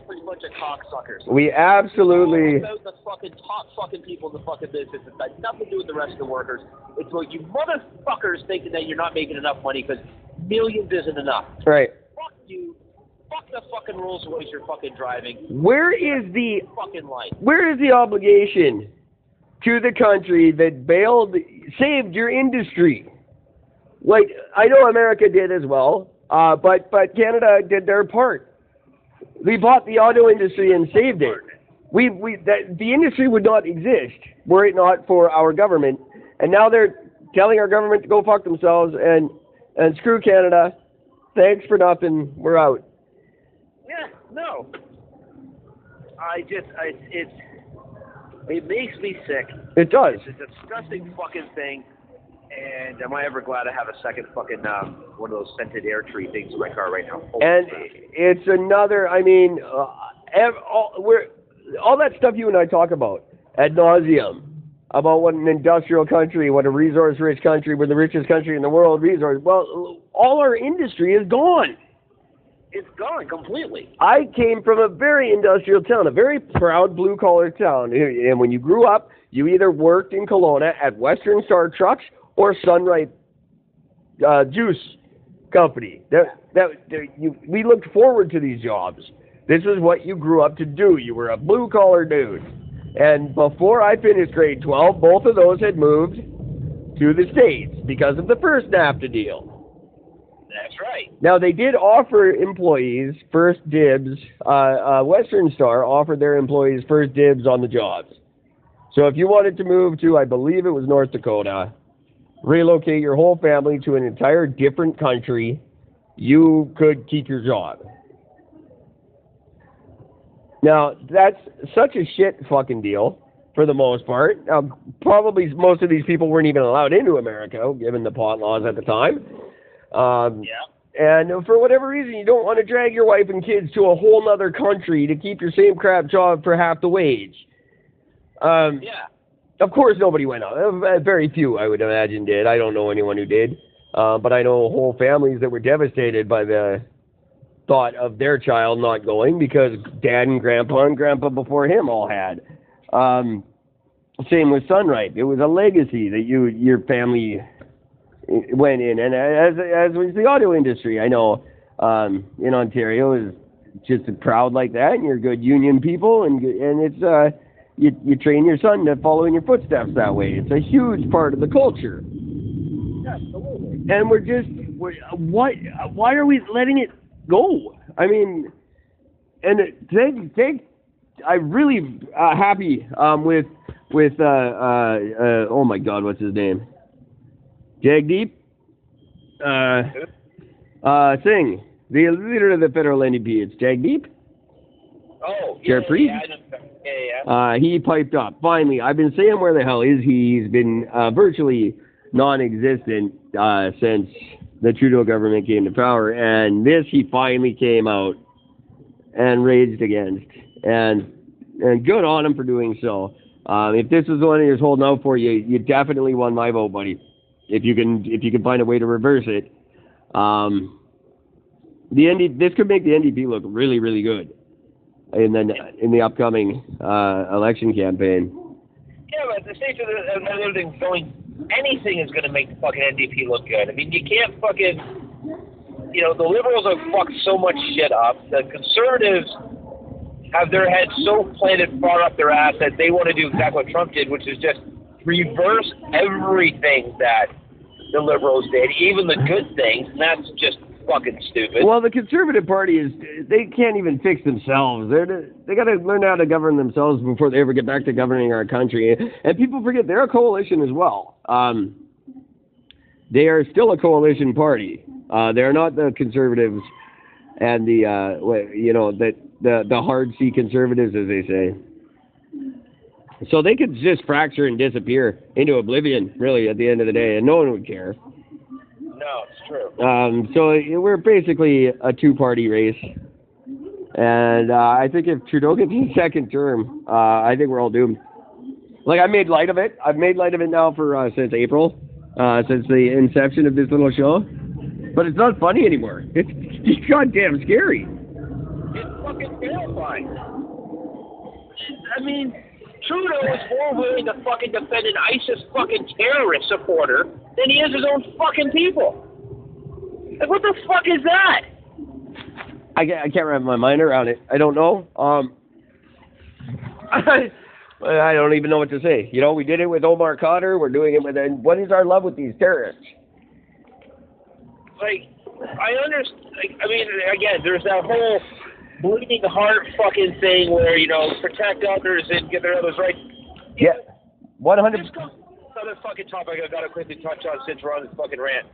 Bunch of cocksuckers. We absolutely. It's about the fucking top fucking people in the fucking business. It's got nothing to do with the rest of the workers. It's about you motherfuckers thinking that you're not making enough money because millions isn't enough. Right. Fuck you. Fuck the fucking Rolls Royce you're fucking driving. Where is the Fucking life. where is the obligation to the country that bailed saved your industry? Like I know America did as well, uh, but but Canada did their part. We bought the auto industry and saved it. We we that the industry would not exist were it not for our government. And now they're telling our government to go fuck themselves and and screw Canada. Thanks for nothing. We're out. Yeah, no. I just, I, it's, it makes me sick. It does. It's a disgusting fucking thing. And am I ever glad to have a second fucking um, one of those scented air tree things in my car right now? Holy And crap. it's another. I mean, uh, ev- all, we're all that stuff you and I talk about ad nauseum about what an industrial country, what a resource-rich country, we're the richest country in the world. Resource. Well, all our industry is gone. it's gone completely. I came from a very industrial town, a very proud blue collar town. And when you grew up, you either worked in Kelowna at Western Star Trucks or Sun-Rype uh, Juice Company. That, that, that you, we looked forward to these jobs. This is what you grew up to do. You were a blue collar dude. And before I finished grade 12, both of those had moved to the States because of the first NAFTA deal. That's right. Now they did offer employees first dibs. Uh, uh, Western Star offered their employees first dibs on the jobs. So if you wanted to move to, I believe it was North Dakota, relocate your whole family to an entire different country, you could keep your job. Now that's such a shit fucking deal for the most part. Now probably most of these people weren't even allowed into America, given the pot laws at the time. Um, Yeah. and for whatever reason, you don't want to drag your wife and kids to a whole nother country to keep your same crap job for half the wage. Um, Yeah. Of course, nobody went out. Uh, Very few, I would imagine, did. I don't know anyone who did. Uh, but I know whole families that were devastated by the thought of their child not going because dad and grandpa and grandpa before him all had. Um, same with Sun-Rype. It was a legacy that you your family went in, and as as was the auto industry. I know um, in Ontario is just proud like that, and you're good union people, and and it's uh, you you train your son to follow in your footsteps that way. It's a huge part of the culture, Absolutely. and we're just we're, what why are we letting it go? I mean, and thank thank I'm really uh, happy um, with with uh, uh, uh, oh my God, what's his name? Jagmeet uh, uh, Singh, the leader of the federal NDP. It's Jagmeet. Oh, yeah? Yeah. Yeah. Uh, he piped up. Finally, I've been saying where the hell is he? He's been uh, virtually non-existent uh, since the Trudeau government came to power, and this he finally came out and raged against, and and good on him for doing so. Um, if this was the one he was holding out for, you you definitely won my vote, buddy. If you can if you can find a way to reverse it, um, the ND this could make the NDP look really really good in the in the upcoming uh, election campaign. Yeah, but the state of the, another thing going, anything is going to make the fucking NDP look good. I mean, you can't fucking, you know, the liberals have fucked so much shit up. The conservatives have their heads so planted far up their ass that they want to do exactly what Trump did, which is just reverse everything that the liberals did, even the good things, and that's just fucking stupid. Well, the Conservative Party is they can't even fix themselves. They're they got to learn how to govern themselves before they ever get back to governing our country. And people forget they're a coalition as well. Um, they are still a coalition party. Uh, they're not the conservatives and the uh, you know the the the hard C conservatives as they say. So they could just fracture and disappear into oblivion, really, at the end of the day, and no one would care. no, true. Um, so we're basically a two-party race, and uh, I think if Trudeau gets his second term, uh, I think we're all doomed. Like I made light of it. I've made light of it now for uh, since April, uh, since the inception of this little show. But it's not funny anymore. It's, it's goddamn scary. It's fucking terrifying. I mean, Trudeau is more willing to fucking defend an ISIS fucking terrorist supporter than he is his own fucking people. Like, what the fuck is that? I can't, I can't wrap my mind around it. I don't know. Um, I, I don't even know what to say. You know, we did it with Omar Khadr. We're doing it with. And what is our love with these terrorists? Like, I understand. Like, I mean, again, there's that whole bleeding heart fucking thing where you know protect others and get their others rights. Yeah, one hundred. Another fucking topic I gotta quickly touch on since we're on this fucking rant.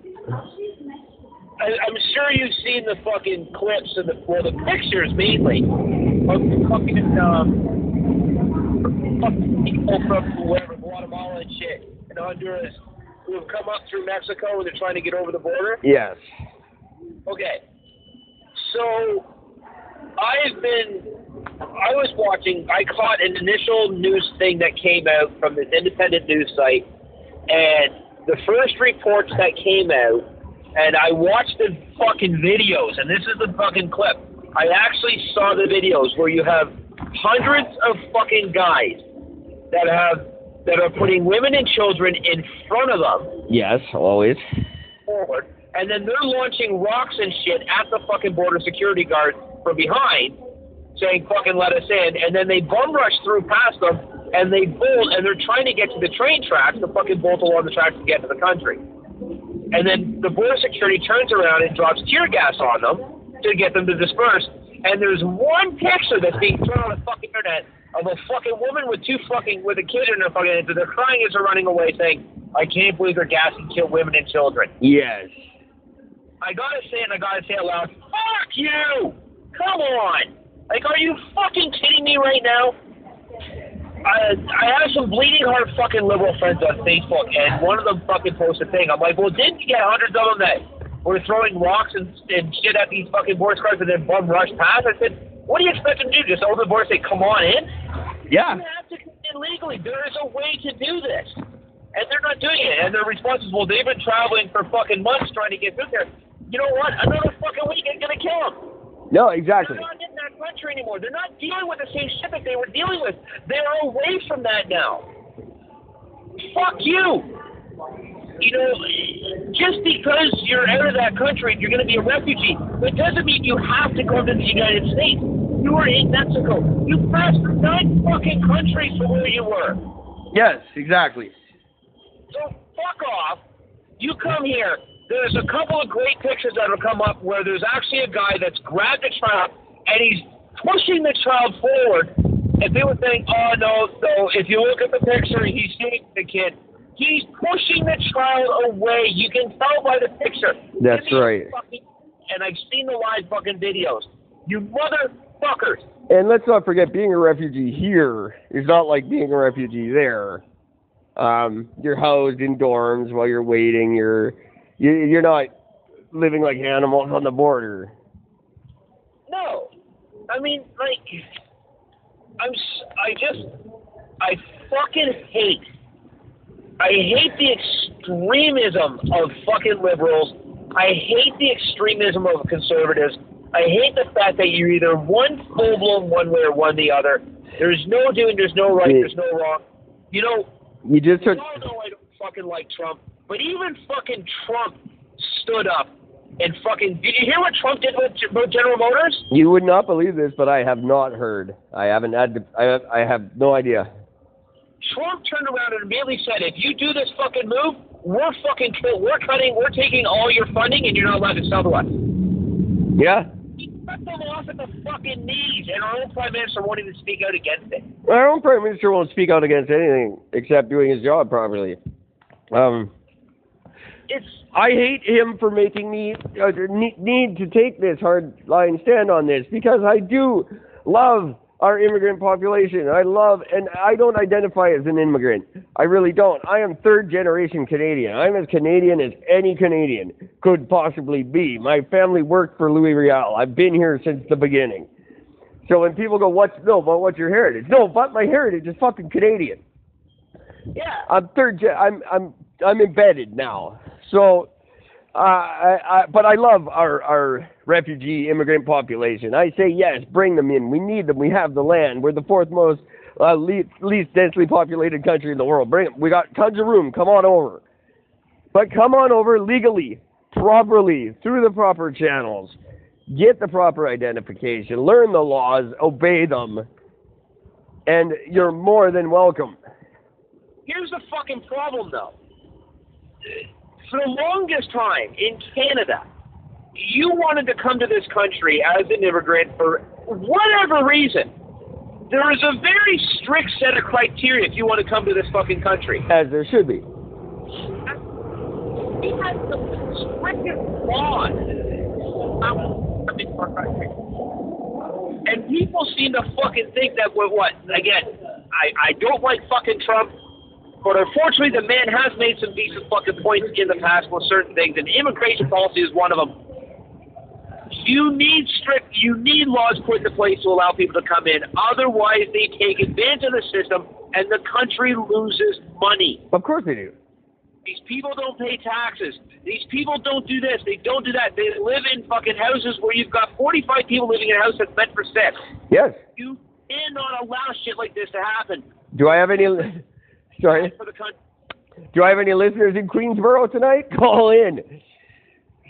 I, I'm sure you've seen the fucking clips and the well, the pictures mainly of the fucking um fucking people from wherever Guatemala and shit and Honduras who have come up through Mexico and they're trying to get over the border? Yes. Okay. So I've been I was watching I caught an initial news thing that came out from this independent news site and the first reports that came out and I watched the fucking videos and this is the fucking clip. I actually saw the videos where you have hundreds of fucking guys that have that are putting women and children in front of them Yes, always. forward, and then they're launching rocks and shit at the fucking border security guard from behind, saying "fucking let us in," and then they bum rush through past them, and they bolt, and they're trying to get to the train tracks, to fucking bolt along the tracks to get to the country, and then the border security turns around and drops tear gas on them to get them to disperse, and there's one picture that's being thrown on the fucking internet of a fucking woman with two fucking with a kid in her fucking hands, and they're crying as they're running away, saying, "I can't believe they're gassing kill women and children." Yes. I gotta say it and I gotta say it loud. Fuck you! Come on! Like, are you fucking kidding me right now? I, I have some bleeding heart fucking liberal friends on Facebook, and one of them fucking posted a thing. I'm like, well, didn't you get hundreds of them that were throwing rocks and, and shit at these fucking border cars and then bum rush past? I said, what do you expect them to do? Just open the border and say, come on in? Yeah. You have to come in legally. There is a way to do this. And they're not doing it. And their response is, well, they've been traveling for fucking months trying to get through there. You know what? Another fucking week ain't gonna kill them. No, exactly. They're not country anymore. They're not dealing with the same shit that they were dealing with. They're away from that now. Fuck you. You know, just because you're out of that country and you're going to be a refugee, it doesn't mean you have to come to the United States. You were in Mexico. You passed nine fucking countries from where you were. Yes, exactly. So fuck off. You come here. There's a couple of great pictures that will come up where there's actually a guy that's grabbed a child and he's pushing the child forward. And people think, oh no, so if you look at the picture, he's shooting the kid. He's pushing the child away. You can tell by the picture. That's Give me a right. Fucking, and I've seen the live fucking videos. You motherfuckers. And let's not forget, being a refugee here is not like being a refugee there. Um, you're housed in dorms while you're waiting. You're you, you're not living like animals on the border. No, I mean, like, I'm, I just, I fucking hate, I hate the extremism of fucking liberals. I hate the extremism of conservatives. I hate the fact that you're either one full blown one way or one the other. There's no doing, there's no right, there's no wrong. You know, You just took all know I don't fucking like Trump, but even fucking Trump stood up and fucking. Did you hear what Trump did with, General Motors? you would not believe this, but I have not heard. I haven't had. To, I have, I have no idea. Trump turned around and immediately said, "If you do this fucking move, we're fucking kill. We're cutting. We're taking all your funding, and you're not allowed to sell to us." Yeah. He cut them off at the fucking knees, and our own prime minister won't even speak out against it. Our own prime minister won't speak out against anything except doing his job properly. Um, It's I hate him for making me uh, need to take this hard line stand on this because I do love our immigrant population. I love, and I don't identify as an immigrant. I really don't. I am third generation Canadian. I'm as Canadian as any Canadian could possibly be. My family worked for Louis Riel. I've been here since the beginning. So when people go, "What's no? But what's your heritage?" No, but my heritage is fucking Canadian. yeah. I'm third. Gen- I'm I'm I'm embedded now. So, uh, I, I, but I love our our refugee immigrant population. I say yes, bring them in. We need them. We have the land. We're the fourth most uh, least, least densely populated country in the world. Bring them. We got tons of room. Come on over. But come on over legally, properly, through the proper channels. Get the proper identification. Learn the laws. Obey them. And you're more than welcome. Here's the fucking problem, though. For the longest time in Canada, you wanted to come to this country as an immigrant for whatever reason. There is a very strict set of criteria if you want to come to this fucking country. As there should be. We had the strictest laws coming our country. And people seem to fucking think that we're what? Again, I, I don't like fucking Trump. But unfortunately, the man has made some decent fucking points in the past with certain things, and immigration policy is one of them. You need strict, you need laws put into place to allow people to come in. Otherwise, they take advantage of the system, and the country loses money. Of course they do. These people don't pay taxes. These people don't do this. They don't do that. They live in fucking houses where you've got 45 people living in a house that's meant for six. Yes. You cannot allow shit like this to happen Do I have any? Sorry. for the country. Do I have any listeners in Queensboro tonight? Call in.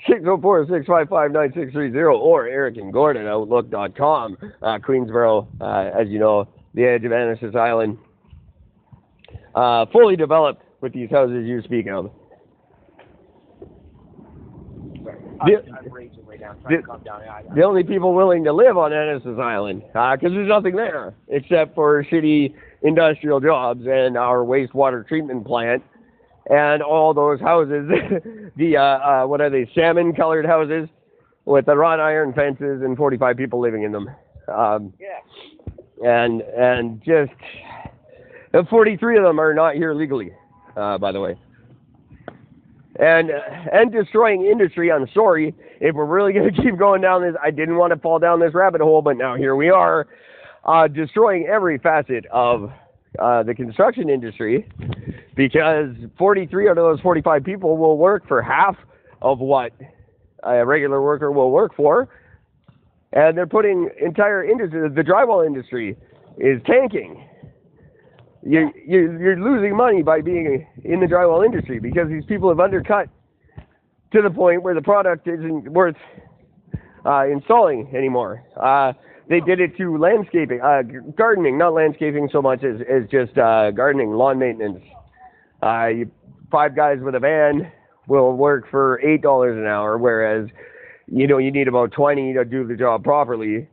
604-655-9630 or Eric and Gordon Outlook.com. Uh, Queensboro, uh, as you know, the edge of Annacis Island. Uh, fully developed with these houses you speak of. The- I'm, I'm raging right now. The- to calm down. I, I, the only people willing to live on Annacis Island, because there's nothing there except for shitty industrial jobs and our wastewater treatment plant and all those houses, the uh, uh, what are they, salmon-colored houses with the wrought iron fences and 45 people living in them, um, yeah. and and just uh, 43 of them are not here legally, uh, by the way. And and destroying industry. I'm sorry if we're really going to keep going down this. I didn't want to fall down this rabbit hole, but now here we are, uh, destroying every facet of uh, the construction industry because 43 out of those 45 people will work for half of what a regular worker will work for, and they're putting entire industry. The drywall industry is tanking. You're, you're, you're losing money by being in the drywall industry because these people have undercut to the point where the product isn't worth uh, installing anymore. Uh, they did it to landscaping, uh, gardening, not landscaping so much as, as just uh, gardening, lawn maintenance. Uh, you, five guys with a van will work for eight dollars an hour, whereas you know you need about twenty to do the job properly.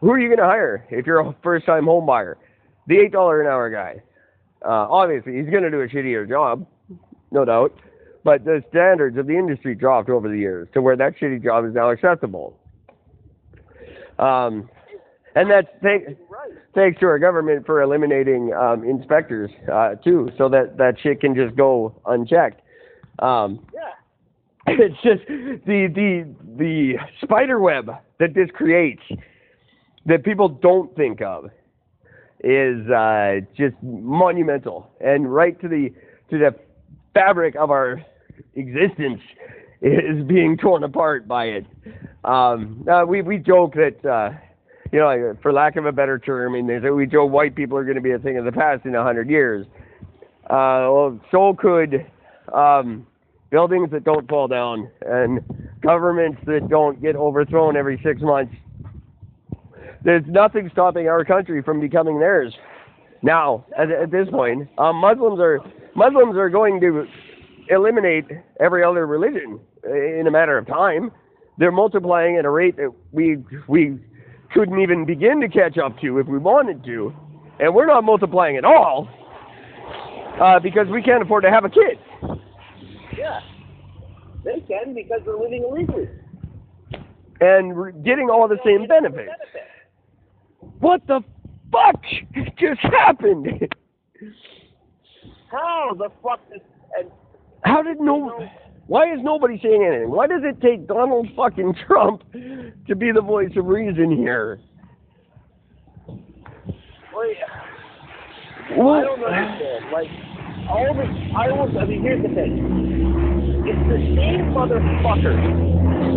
Who are you going to hire if you're a first-time home buyer? The eight dollar an hour guy. Uh, obviously, he's going to do a shittier job, no doubt. But the standards of the industry dropped over the years to where that shitty job is now acceptable. Um, and that's thank, thanks to our government for eliminating um, inspectors uh, too, so that that shit can just go unchecked. Um, Yeah. it's just the the the spider web that this creates that people don't think of is uh, just monumental and right to the to the fabric of our existence is being torn apart by it. Um, uh, we we joke that uh, you know, for lack of a better term, I mean, we joke white people are going to be a thing of the past in a hundred years. Uh, well, so could um, buildings that don't fall down and governments that don't get overthrown every six months. There's nothing stopping our country from becoming theirs. Now, at, at this point, um, Muslims are Muslims are going to eliminate every other religion in a matter of time. They're multiplying at a rate that we we couldn't even begin to catch up to if we wanted to, and we're not multiplying at all uh, because we can't afford to have a kid. Yeah. They can because they're living illegally. and we're getting all the same benefits. What the fuck just happened? How the fuck is and How did no? Why is nobody saying anything? Why does it take Donald fucking Trump to be the voice of reason here? well, Well, I don't understand. Like all the I almost I mean here's the thing. It's the same motherfuckers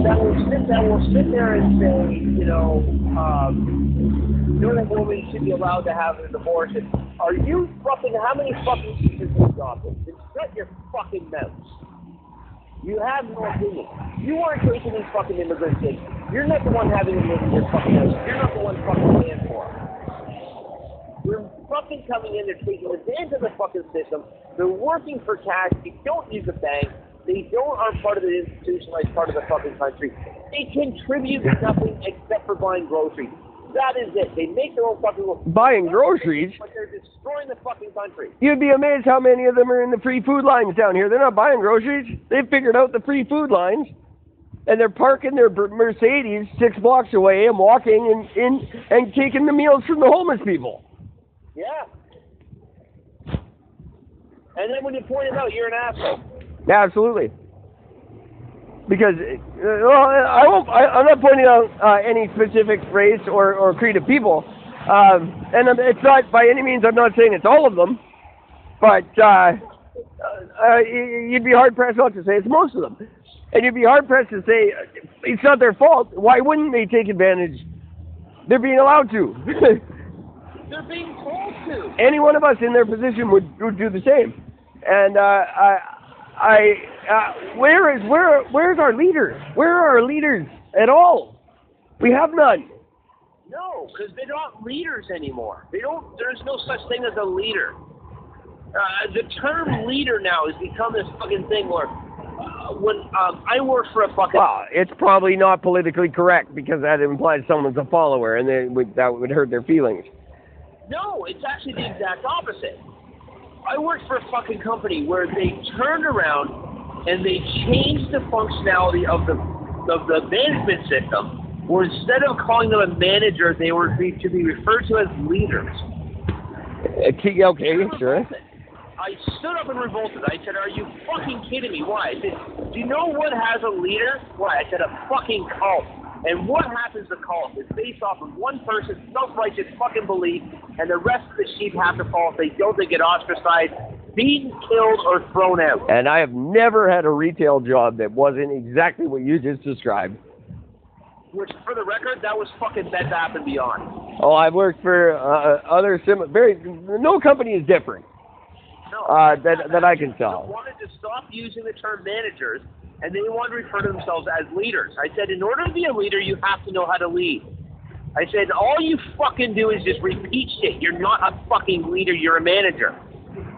that will sit that will sit there and say, you know, um, no woman should be allowed to have an abortion. Are you fucking how many fucking pieces of adopted? Then shut your fucking mouth. You have no opinion. You aren't taking these fucking immigrants in. You're not the one having them live in your fucking house. You're not the one fucking paying for them. They're fucking coming in, they're taking advantage of the fucking system. They're working for cash. They don't use a bank. They don't are part of the institutionalized part of the fucking country. They contribute nothing except for buying groceries. That is it. They make their own fucking rules. buying groceries. But they're destroying the fucking country. You'd be amazed how many of them are in the free food lines down here. They're not buying groceries. They've figured out the free food lines, and they're parking their Mercedes six blocks away and walking and in and taking the meals from the homeless people. Yeah. And then when you point it out, you're an asshole. Yeah, absolutely. Because, uh, well, I won't. I, I'm not pointing out uh, any specific race or or creed of people, um, and it's not by any means. I'm not saying it's all of them, but uh, uh, you'd be hard pressed not to say it's most of them, and you'd be hard pressed to say it's not their fault. Why wouldn't they take advantage? They're being allowed to. They're being told to. any one of us in their position would would do the same. And uh, I, I, uh, where is where where's our leaders? Where are our leaders at all? We have none. No, because they're not leaders anymore. They don't. There's no such thing as a leader. Uh, the term leader now has become this fucking thing where uh, when um, I work for a fucking Well, it's probably not politically correct because that implies someone's a follower, and then that would hurt their feelings. No, it's actually the exact opposite. I worked for a fucking company where they turned around and they changed the functionality of the of the management system, where instead of calling them a manager, they were be, to be referred to as leaders. T- okay, sure. I stood up and revolted. I said, "Are you fucking kidding me? Why?" I said, "Do you know what has a leader?" Why? I said, "A fucking cult." And what happens to cults? It's based off of one person's self-righteous fucking belief, and the rest of the sheep have to fall. If they don't, they get ostracized, beaten, killed, or thrown out. And I have never had a retail job that wasn't exactly what you just described. Which, for the record, that was fucking Bed Bath and Beyond. Oh, I've worked for uh, other similar. Very no company is different. No, Uh, that- that I can tell. wanted to stop using the term managers, and they want to refer to themselves as leaders. I said, in order to be a leader, you have to know how to lead. I said, all you fucking do is just repeat shit. You're not a fucking leader. You're a manager.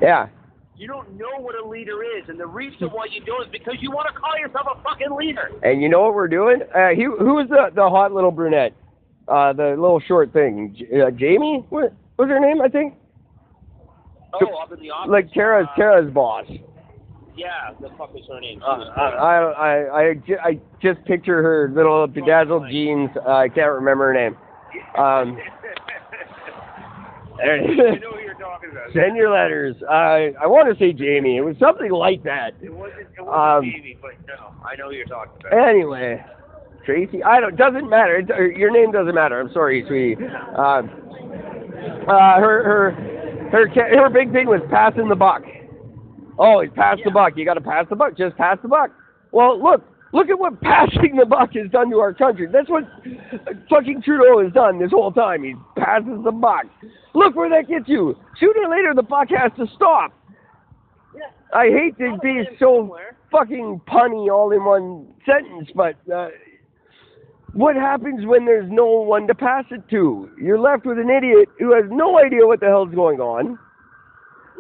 Yeah. You don't know what a leader is, and the reason why you don't is because you want to call yourself a fucking leader. And you know what we're doing? Uh, he, who was the the hot little brunette? Uh, the little short thing. J- uh, Jamie? What was her name? I think. Oh, up in the office. Like Tara's Tara's boss. Yeah, the fuck is her name? Uh, I, I I I ju- I just picture her little bedazzled jeans. Uh, I can't remember her name. Um, you know who you're talking about. send your letters. I I want to say Jamie. It was something like that. It wasn't, it Um, wasn't Jamie, but no, I know who you're talking about. Anyway, Tracy. I don't. Doesn't matter. It, your name doesn't matter. I'm sorry, sweetie. Uh, uh, her her her her big thing was passing the buck. Oh, it's pass the buck. You got to pass the buck. Just pass the buck. Well, look. Look at what passing the buck has done to our country. That's what fucking Trudeau has done this whole time. He passes the buck. Look where that gets you. Sooner or later, the buck has to stop. Yeah. I hate to be so somewhere. fucking punny all in one sentence, but uh, what happens when there's no one to pass it to? You're left with an idiot who has no idea what the hell's going on,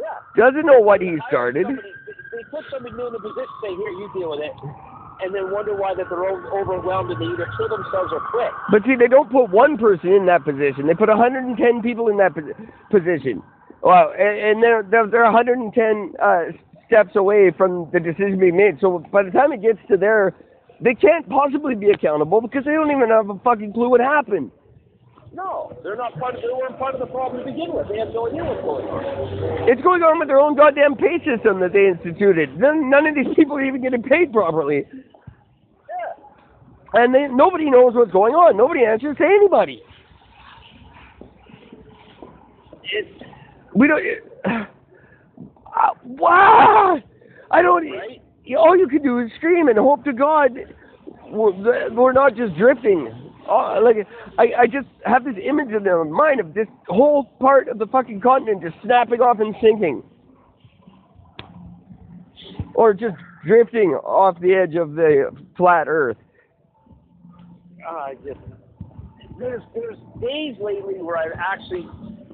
Yeah. doesn't know what he started. somebody- They put somebody new in the position, say, here, you deal with it, and then wonder why that they're overwhelmed and they either kill themselves or quit. But see, they don't put one person in that position. They put 110 people in that position. Well, and, and they're, they're they're 110 uh, steps away from the decision being made. So by the time it gets to there, they can't possibly be accountable because they don't even have a fucking clue what happened. No, they're not part of. They weren't part of the problem to begin with. They have no idea what's going on. It's going on with their own goddamn pay system that they instituted. None, none of these people are even getting paid properly. Yeah. And they, nobody knows what's going on. Nobody answers to anybody. It's We don't. Uh, wow! I don't. Right? All you can do is scream and hope to God we're, we're not just drifting. Oh, like I, I just have this image in my mind of this whole part of the fucking continent just snapping off and sinking, or just drifting off the edge of the flat Earth. uh, just there's there's days lately where I've actually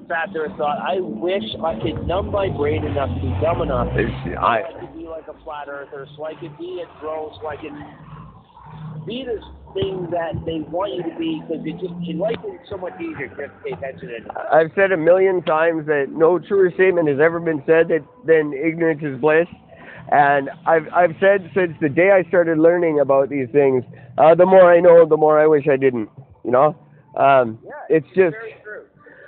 sat there and thought, I wish I could numb my brain enough to be dumb enough so I, I could be like a flat earther, so I could be a drone, so I can be this thing that they want you to be, because it just in life is so much easier just to pay attention and I've said a million times that no truer statement has ever been said that, than ignorance is bliss. And I've I've said since the day I started learning about these things, uh, the more I know, the more I wish I didn't. You know, um, yeah, it's just.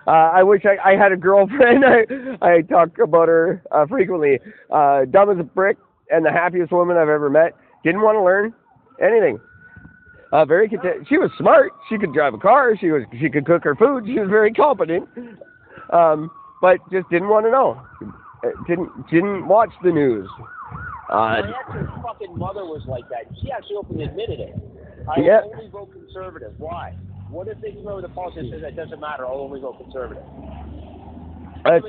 Uh, I wish I, I had a girlfriend. I I talk about her uh, frequently. Uh, dumb as a brick and the happiest woman I've ever met. Didn't want to learn anything. Uh, very content. She was smart. She could drive a car. She was she could cook her food. She was very competent. Um, but just didn't want to know. Uh, Didn't didn't watch the news. Uh, My ex's fucking mother was like that. She actually openly admitted it. I Yeah. only vote conservative. Why? What if they throw the politicians? That doesn't matter. I'll only vote conservative. that's,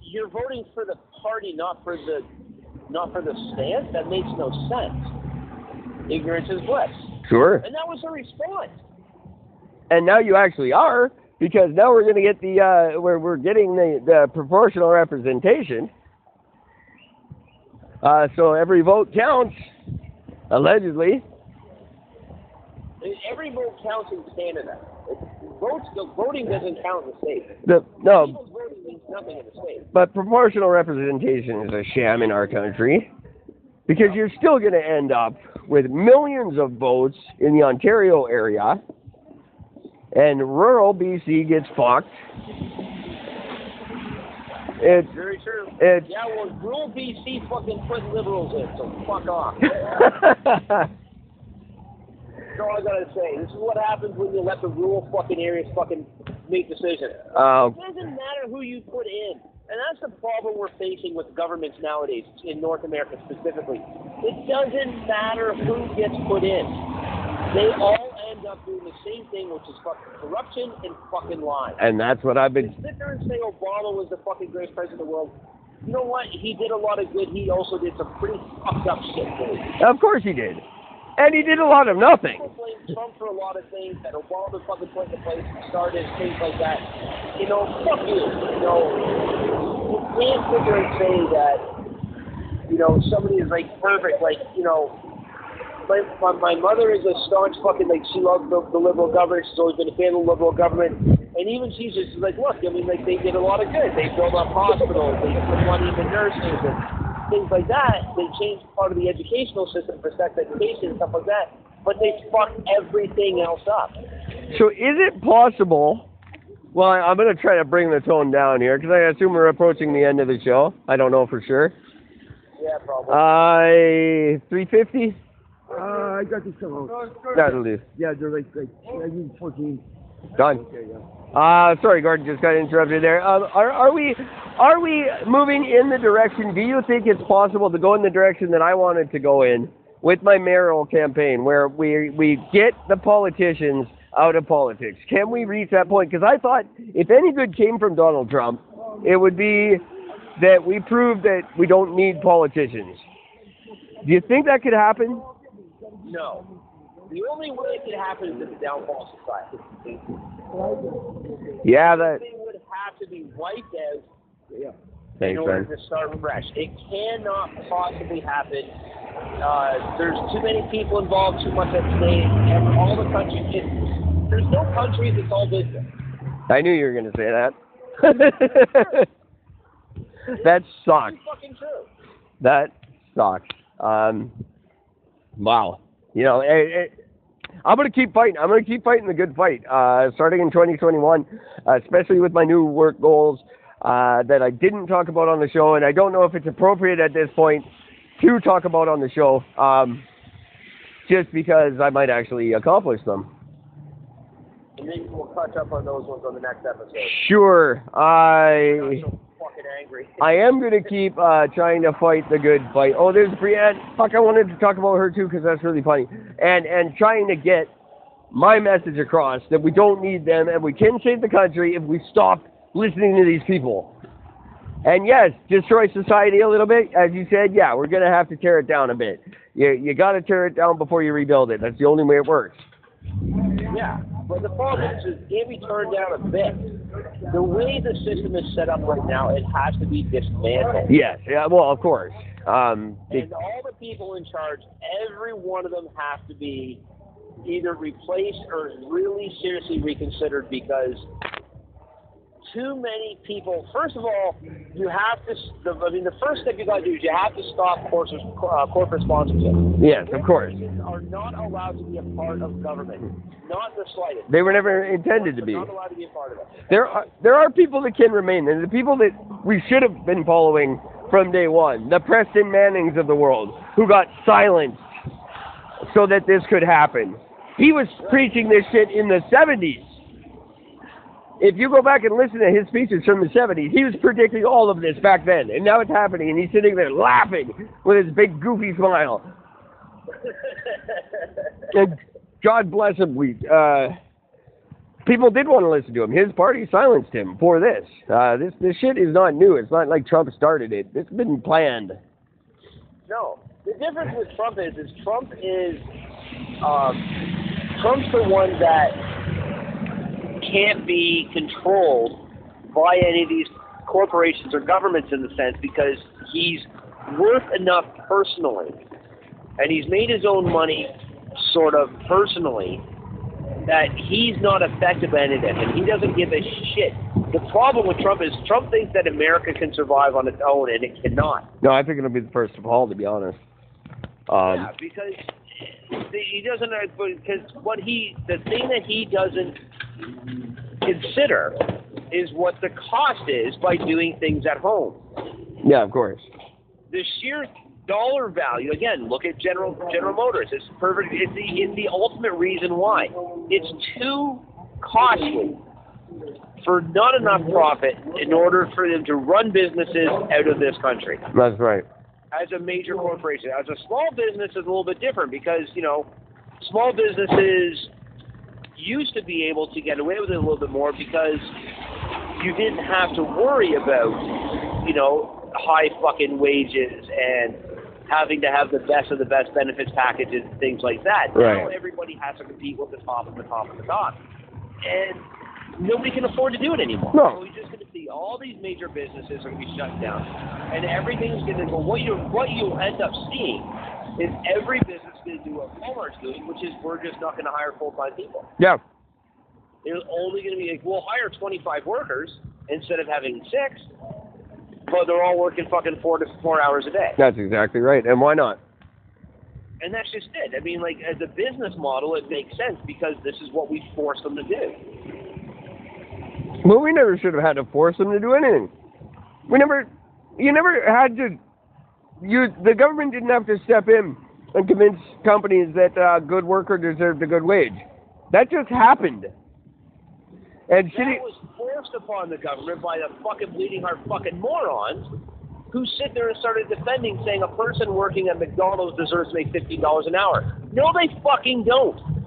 You're voting for the party, not for the, not for the stance. That makes no sense. Ignorance is bliss, sure. and that was her response. and now you actually are because now we're going to get the uh, we're we're getting the the proportional representation. Uh, so every vote counts, allegedly. Every vote counts in Canada. Votes, the voting doesn't count in the state. The no, People's voting means nothing in the state. but proportional representation is a sham in our country because you're still going to end up with millions of votes in the Ontario area, and rural BC gets fucked. It's Very true. it's Yeah, well, rural BC fucking put liberals in, so fuck off. That's all I gotta say. This is what happens when you let the rural fucking areas fucking make decisions. uh, It doesn't matter who you put in. And that's the problem we're facing with governments nowadays, in North America specifically. It doesn't matter who gets put in. They all end up doing the same thing, which is fucking corruption and fucking lying. and that's what I've been Sit there and say Obama was the fucking greatest president in the world. You know what? He did a lot of good. He also did some pretty fucked up shit. Of course he did. And he did a lot of nothing. People blame Trump for a lot of things that Obama fucking put into place, started, things like that. You know, fuck you. You know, you can't there and say that, you know, somebody is like perfect. Like, you know, my, my, my mother is a staunch fucking, like, she loves the, the liberal government. She's always been a fan of the liberal government. And even she's just like, look, I mean, like, they did a lot of good. They built up hospitals, they put money into nurses and things like that. They changed part of the educational system for sex education and stuff like that. But they fucked everything else up. So is it possible? Well, I- I'm going to try to bring the tone down here because I assume we're approaching the end of the show. I don't know for sure. Yeah, probably. Uh, 350? Uh, I got this come out. That'll do. Yeah, they're like, like, I need 14. Done. Okay, yeah. Uh, sorry, Gordon, just got interrupted there. Um, are, are we are we moving in the direction? Do you think it's possible to go in the direction that I wanted to go in with my mayoral campaign, where we we get the politicians out of politics? Can we reach that point? Because I thought if any good came from Donald Trump, it would be that we prove that we don't need politicians. Do you think that could happen? no. The only way it could happen is in the downfall of society. Yeah, that. Everything would have to be wiped out yeah. Thanks, order man. to start fresh. It cannot possibly happen. Uh, there's too many people involved, too much at stake, and all the countries. There's no countries. It's all business. I knew you were going to say that. that sucks. It's fucking true. That sucks. Um, wow. You know, it, it, I'm going to keep fighting. I'm going to keep fighting the good fight. Uh, starting in 2021, uh, especially with my new work goals uh, that I didn't talk about on the show, and I don't know if it's appropriate at this point to talk about on the show, um, just because I might actually accomplish them. And maybe we'll catch up on those ones on the next episode. Sure. I. I'm so fucking angry. I am going to keep uh, trying to fight the good fight. Oh, there's Brienne. Fuck, I wanted to talk about her too because that's really funny. And and trying to get my message across that we don't need them and we can save the country if we stop listening to these people. And yes, destroy society a little bit, as you said. Yeah, we're going to have to tear it down a bit. You you got to tear it down before you rebuild it. That's the only way it works. Yeah, but the problem is, is it be turned down a bit. The way the system is set up right now, it has to be dismantled. Yes. Yeah. Well, of course. Um, And all the people in charge, every one of them has to be either replaced or really seriously reconsidered because too many people. First of all, you have to. The, I mean, the first step you got to do is you have to stop corporate, uh, corporate sponsorship. Yes, of course. Are not allowed to be a part of government, not the slightest. They were never intended to be. Not allowed to be a part of it. There are there are people that can remain, and the people that we should have been following from day one, the Preston Mannings of the world, who got silenced so that this could happen. He was preaching this shit in the 70s. If you go back and listen to his speeches from the 70s, he was predicting all of this back then, and now it's happening, and he's sitting there laughing with his big goofy smile. And God bless him. We uh, people did want to listen to him. His party silenced him for this. Uh, this this shit is not new. It's not like Trump started it. It's been planned. No. The difference with Trump is, is Trump is, um, Trump's the one that can't be controlled by any of these corporations or governments in the sense because he's worth enough personally, and he's made his own money sort of personally that he's not affected by any of this, and he doesn't give a shit. The problem with Trump is Trump thinks that America can survive on its own, and it cannot. No, I think it'll be the first of all, to be honest. Um, Yeah, because he doesn't. Because what he, the thing that he doesn't consider is what the cost is by doing things at home. yeah, of course. The sheer dollar value. Again, look at General General Motors. It's perfect. It's the it's the ultimate reason why. It's too costly for not enough profit in order for them to run businesses out of this country That's right. As a major corporation. As a small business is a little bit different because, you know, small businesses used to be able to get away with it a little bit more because you didn't have to worry about, you know, high fucking wages and having to have the best of the best benefits packages and things like that. Right. Now everybody has to compete with the top and the top and the top. And nobody can afford to do it anymore. No. So you're just going to see all these major businesses are going to be shut down, and everything's going to go. What you what you end up seeing is every business is going to do what Walmart's doing, which is we're just not going to hire full time people. Yeah. It's only going to be like, we'll hire 25 workers instead of having six, but they're all working fucking four to four hours a day. That's exactly right. And why not? And that's just it. I mean, like as a business model, it makes sense because this is what we force them to do. Well, we never should have had to force them to do anything. We never, you never had to. You, the government didn't have to step in and convince companies that a good worker deserved a good wage. That just happened. And shitty. That was forced upon the government by the fucking bleeding heart fucking morons who sit there and started defending, saying a person working at McDonald's deserves to make fifteen dollars an hour. No, they fucking don't.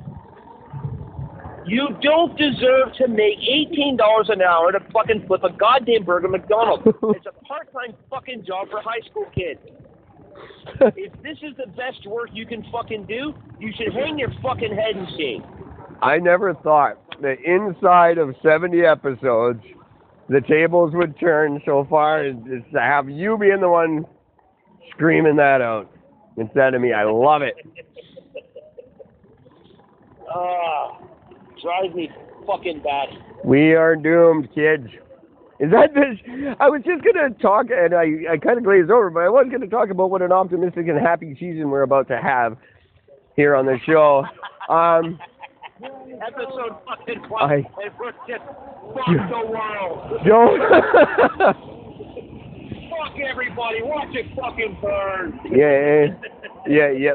You don't deserve to make eighteen dollars an hour to fucking flip a goddamn burger at McDonald's. it's a part-time fucking job for a high school kids. If this is the best work you can fucking do, you should hang your fucking head and shame. I never thought that inside of 70 episodes, the tables would turn so far as to have you being the one screaming that out instead of me. I love it. Ah, drives me fucking batty. We are doomed, kids. Is that this? I was just gonna talk, and I I kind of glazed over, but I was gonna talk about what an optimistic and happy season we're about to have here on the show. Um, Episode fucking I- one, and we're just fuck the world. Joe. Fuck everybody. Watch it fucking burn. yeah, yeah, yeah.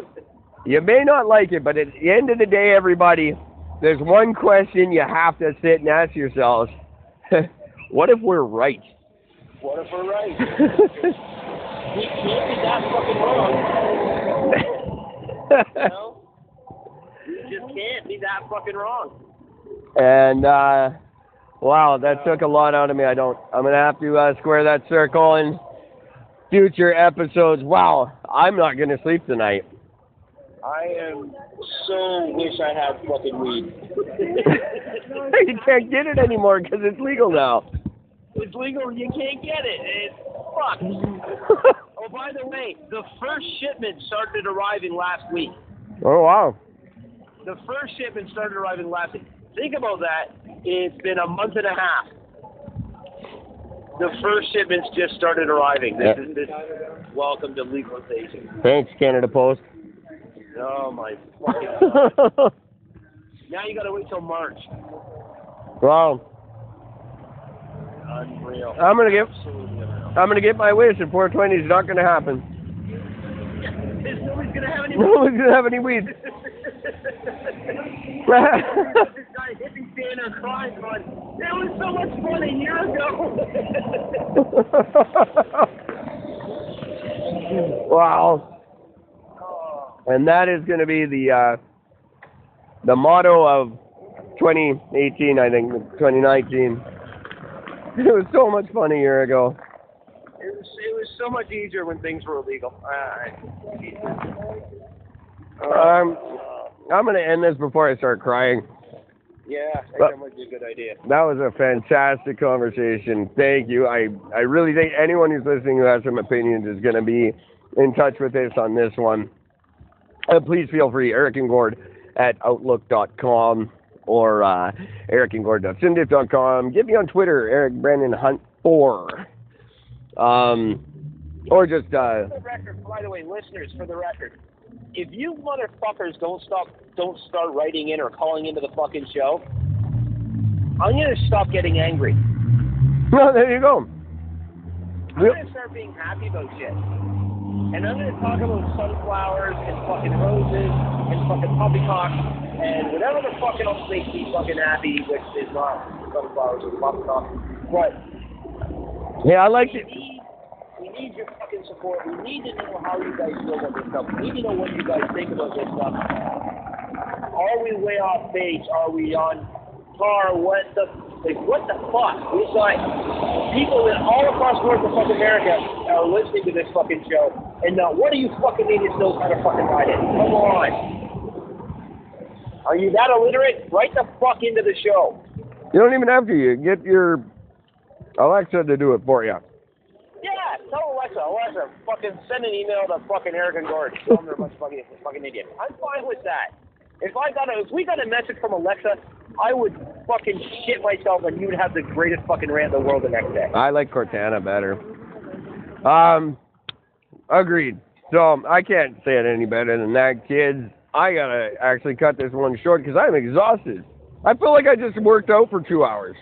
You may not like it, but at the end of the day, everybody, there's one question you have to sit and ask yourselves: What if we're right? What if we're right? We can't be that fucking wrong. You know? We just can't be that fucking wrong. And uh wow, that took a lot out of me. I don't I'm gonna have to uh, square that circle in future episodes. Wow, I'm not gonna sleep tonight. I am so wish I had fucking weed. you can't get it anymore because it's legal now. It's legal. You can't get it. It's fucked. Oh, by the way, the first shipment started arriving last week. oh wow. The first shipment started arriving last week. Think about that. It's been a month and a half. The first shipments just started arriving. This Yeah. is this. Welcome to legalization. Thanks, Canada Post. Oh my fucking god! now you gotta wait till March. wow. Unreal. I'm gonna get. I'm gonna get my wish and 420 is not gonna happen. Nobody's gonna have any. No one's gonna have any weed. this guy hippie stand on crying going, it was so much fun a year ago. wow. And that is gonna be the uh, the motto of 2018, I think, 2019. It was so much fun a year ago. it was it was so much easier when things were illegal. Uh, Um, I'm gonna end this before I start crying. yeah, I think But- that might be a good idea. That was a fantastic conversation. Thank you. I, I really think anyone who's listening who has some opinions is going to be in touch with us on this one. Uh, please feel free, Eric and Gord at outlook.com or uh, ericandgord.simdif.com. Get me on Twitter, Eric Brandon Hunt 4. Um, or just, uh, For the record, by the way, listeners, for the record, if you motherfuckers don't stop, don't start writing in or calling into the fucking show, I'm gonna stop getting angry. no, there you go. I'm gonna start being happy about shit. And I'm gonna talk about sunflowers and fucking roses and fucking poppycock and whatever the fucking else makes me fucking happy, which is not sunflowers or poppycocks. But Yeah, I like it. we need your fucking support. We need to know how you guys feel about this stuff. We need to know what you guys think about this stuff. Are we way off base? Are we on par? What the like? What the fuck? We've got people in all across North fucking America are listening to this fucking show, and now what do you fucking idiots know how to fucking write it? Come on. Are you that illiterate? Write the fuck into the show. You don't even have to. You get your Alexa to do it for you. Yeah, tell Alexa, Alexa, fucking send an email to fucking Eric and Gord. Tell them they're a bunch of fucking, fucking idiots. I'm fine with that. If I got a, if we got a message from Alexa, I would fucking shit myself and you would have the greatest fucking rant in the world the next day. I like Cortana better. Um, agreed. So I can't say it any better than that, kids. I gotta actually cut this one short because I'm exhausted. I feel like I just worked out for two hours.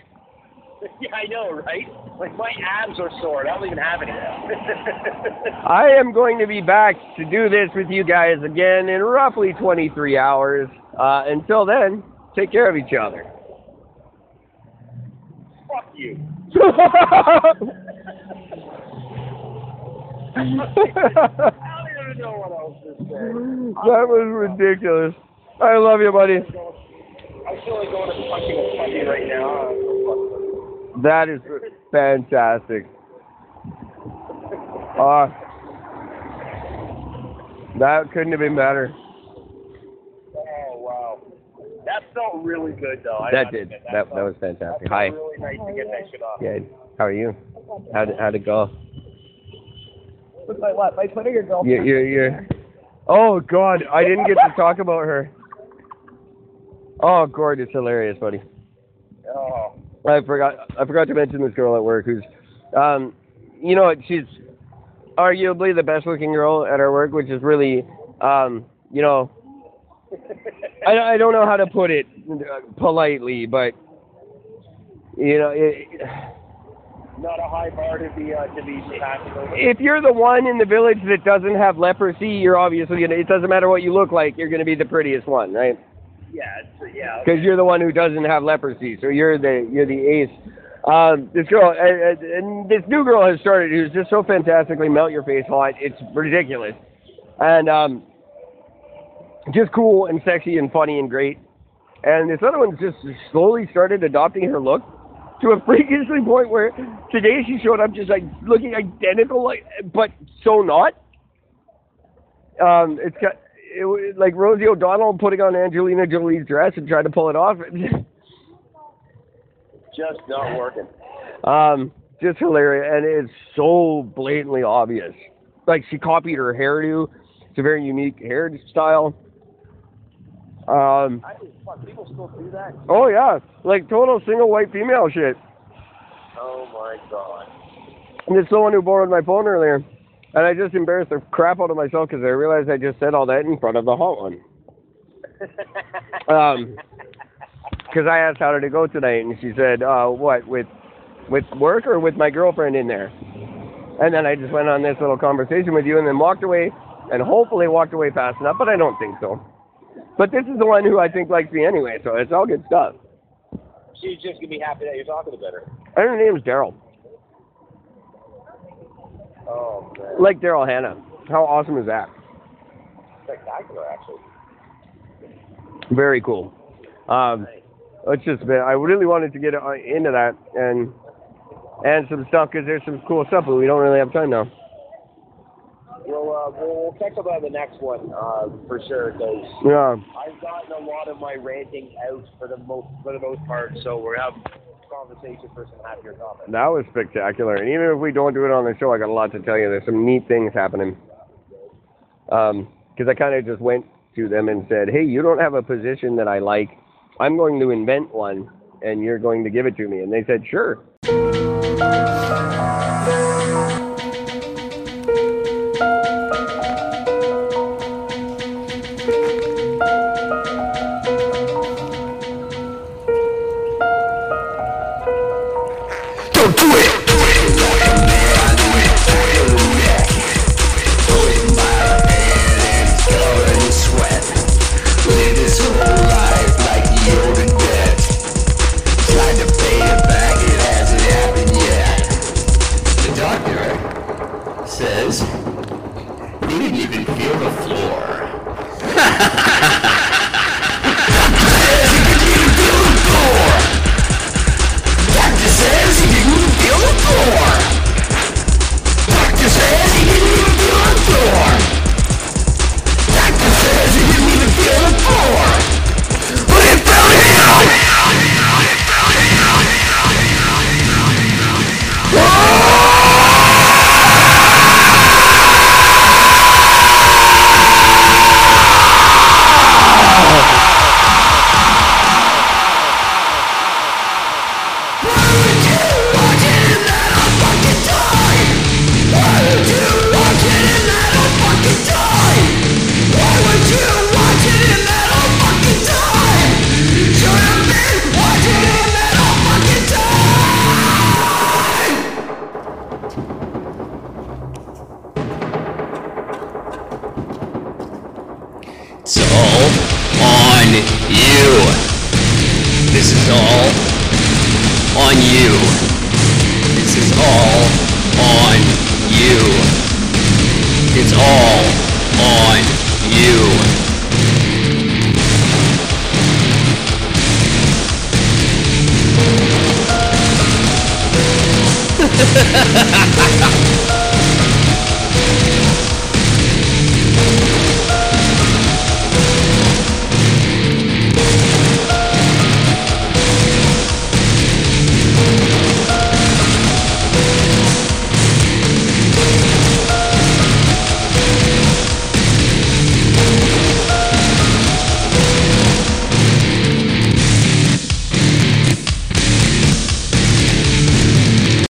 yeah, I know, right? Like my abs are sore. I don't even have any. I am going to be back to do this with you guys again in roughly 23 hours. Uh, until then, take care of each other. Fuck you. that I don't even know what else to say. was ridiculous. I love you, buddy. I feel like going to punching a right now. That is fantastic. Uh, that couldn't have been better. Wow, that felt really good though. I That did. admit, That that felt- was fantastic. that felt Hi. Really nice to get that shit off. Good. How are you? How'd it, how'd it go? With my what? My Twitter girl. You you you. Oh God, I didn't get to talk about her. Oh, Gord, it's hilarious, buddy. Oh, I forgot I forgot to mention this girl at work who's, um, you know, she's arguably the best looking girl at our work, which is really, um, you know, I, I don't know how to put it uh, politely, but you know, it, not a high bar to be uh, to be passing over. if you're the one in the village that doesn't have leprosy, you're obviously gonna. It doesn't matter what you look like, you're gonna be the prettiest one, right? Yeah, it's, yeah. Because you're the one who doesn't have leprosy, so you're the you're the ace. Um, this girl, uh, uh, and this new girl has started, who's just so fantastically melt your face hot. It's ridiculous, and um, just cool and sexy and funny and great. And this other one's just slowly started adopting her look to a freakishly point where today she showed up just like looking identical, like but so not. Um, it's got it, was like Rosie O'Donnell putting on Angelina Jolie's dress and trying to pull it off. just not working. um, just hilarious, and it's so blatantly obvious. Like she copied her hairdo. It's a very unique hairstyle. Um, I fuck, people still do that. oh yeah, like total single white female shit. Oh my god. And it's someone who borrowed my phone earlier. And I just embarrassed the crap out of myself because I realized I just said all that in front of the hot one. Um, because I asked how did it go tonight, and she said, uh, what, with with work or with my girlfriend in there? And then I just went on this little conversation with you and then walked away and hopefully walked away fast enough, but I don't think so. But this is the one who I think likes me anyway, so it's all good stuff. She's just gonna be happy that you're talking about her. And her name's Daryl. Oh man. Like Daryl Hannah. How awesome is that? Spectacular actually. Very cool. Um, it's just been, I really wanted to get uh, into that and and some stuff because there's some cool stuff, but we don't really have time now. We'll, uh, we'll, we'll catch up on the next one uh, for sure because Yeah. I've gotten a lot of my ranting out for the most for the most part, so we're having conversation for some happier topics. That was spectacular. And even if we don't do it on the show, I got a lot to tell you. There's some neat things happening. Um, because I kind of just went to them and said, "Hey, you don't have a position that I like. I'm going to invent one, and you're going to give it to me." And they said, "Sure."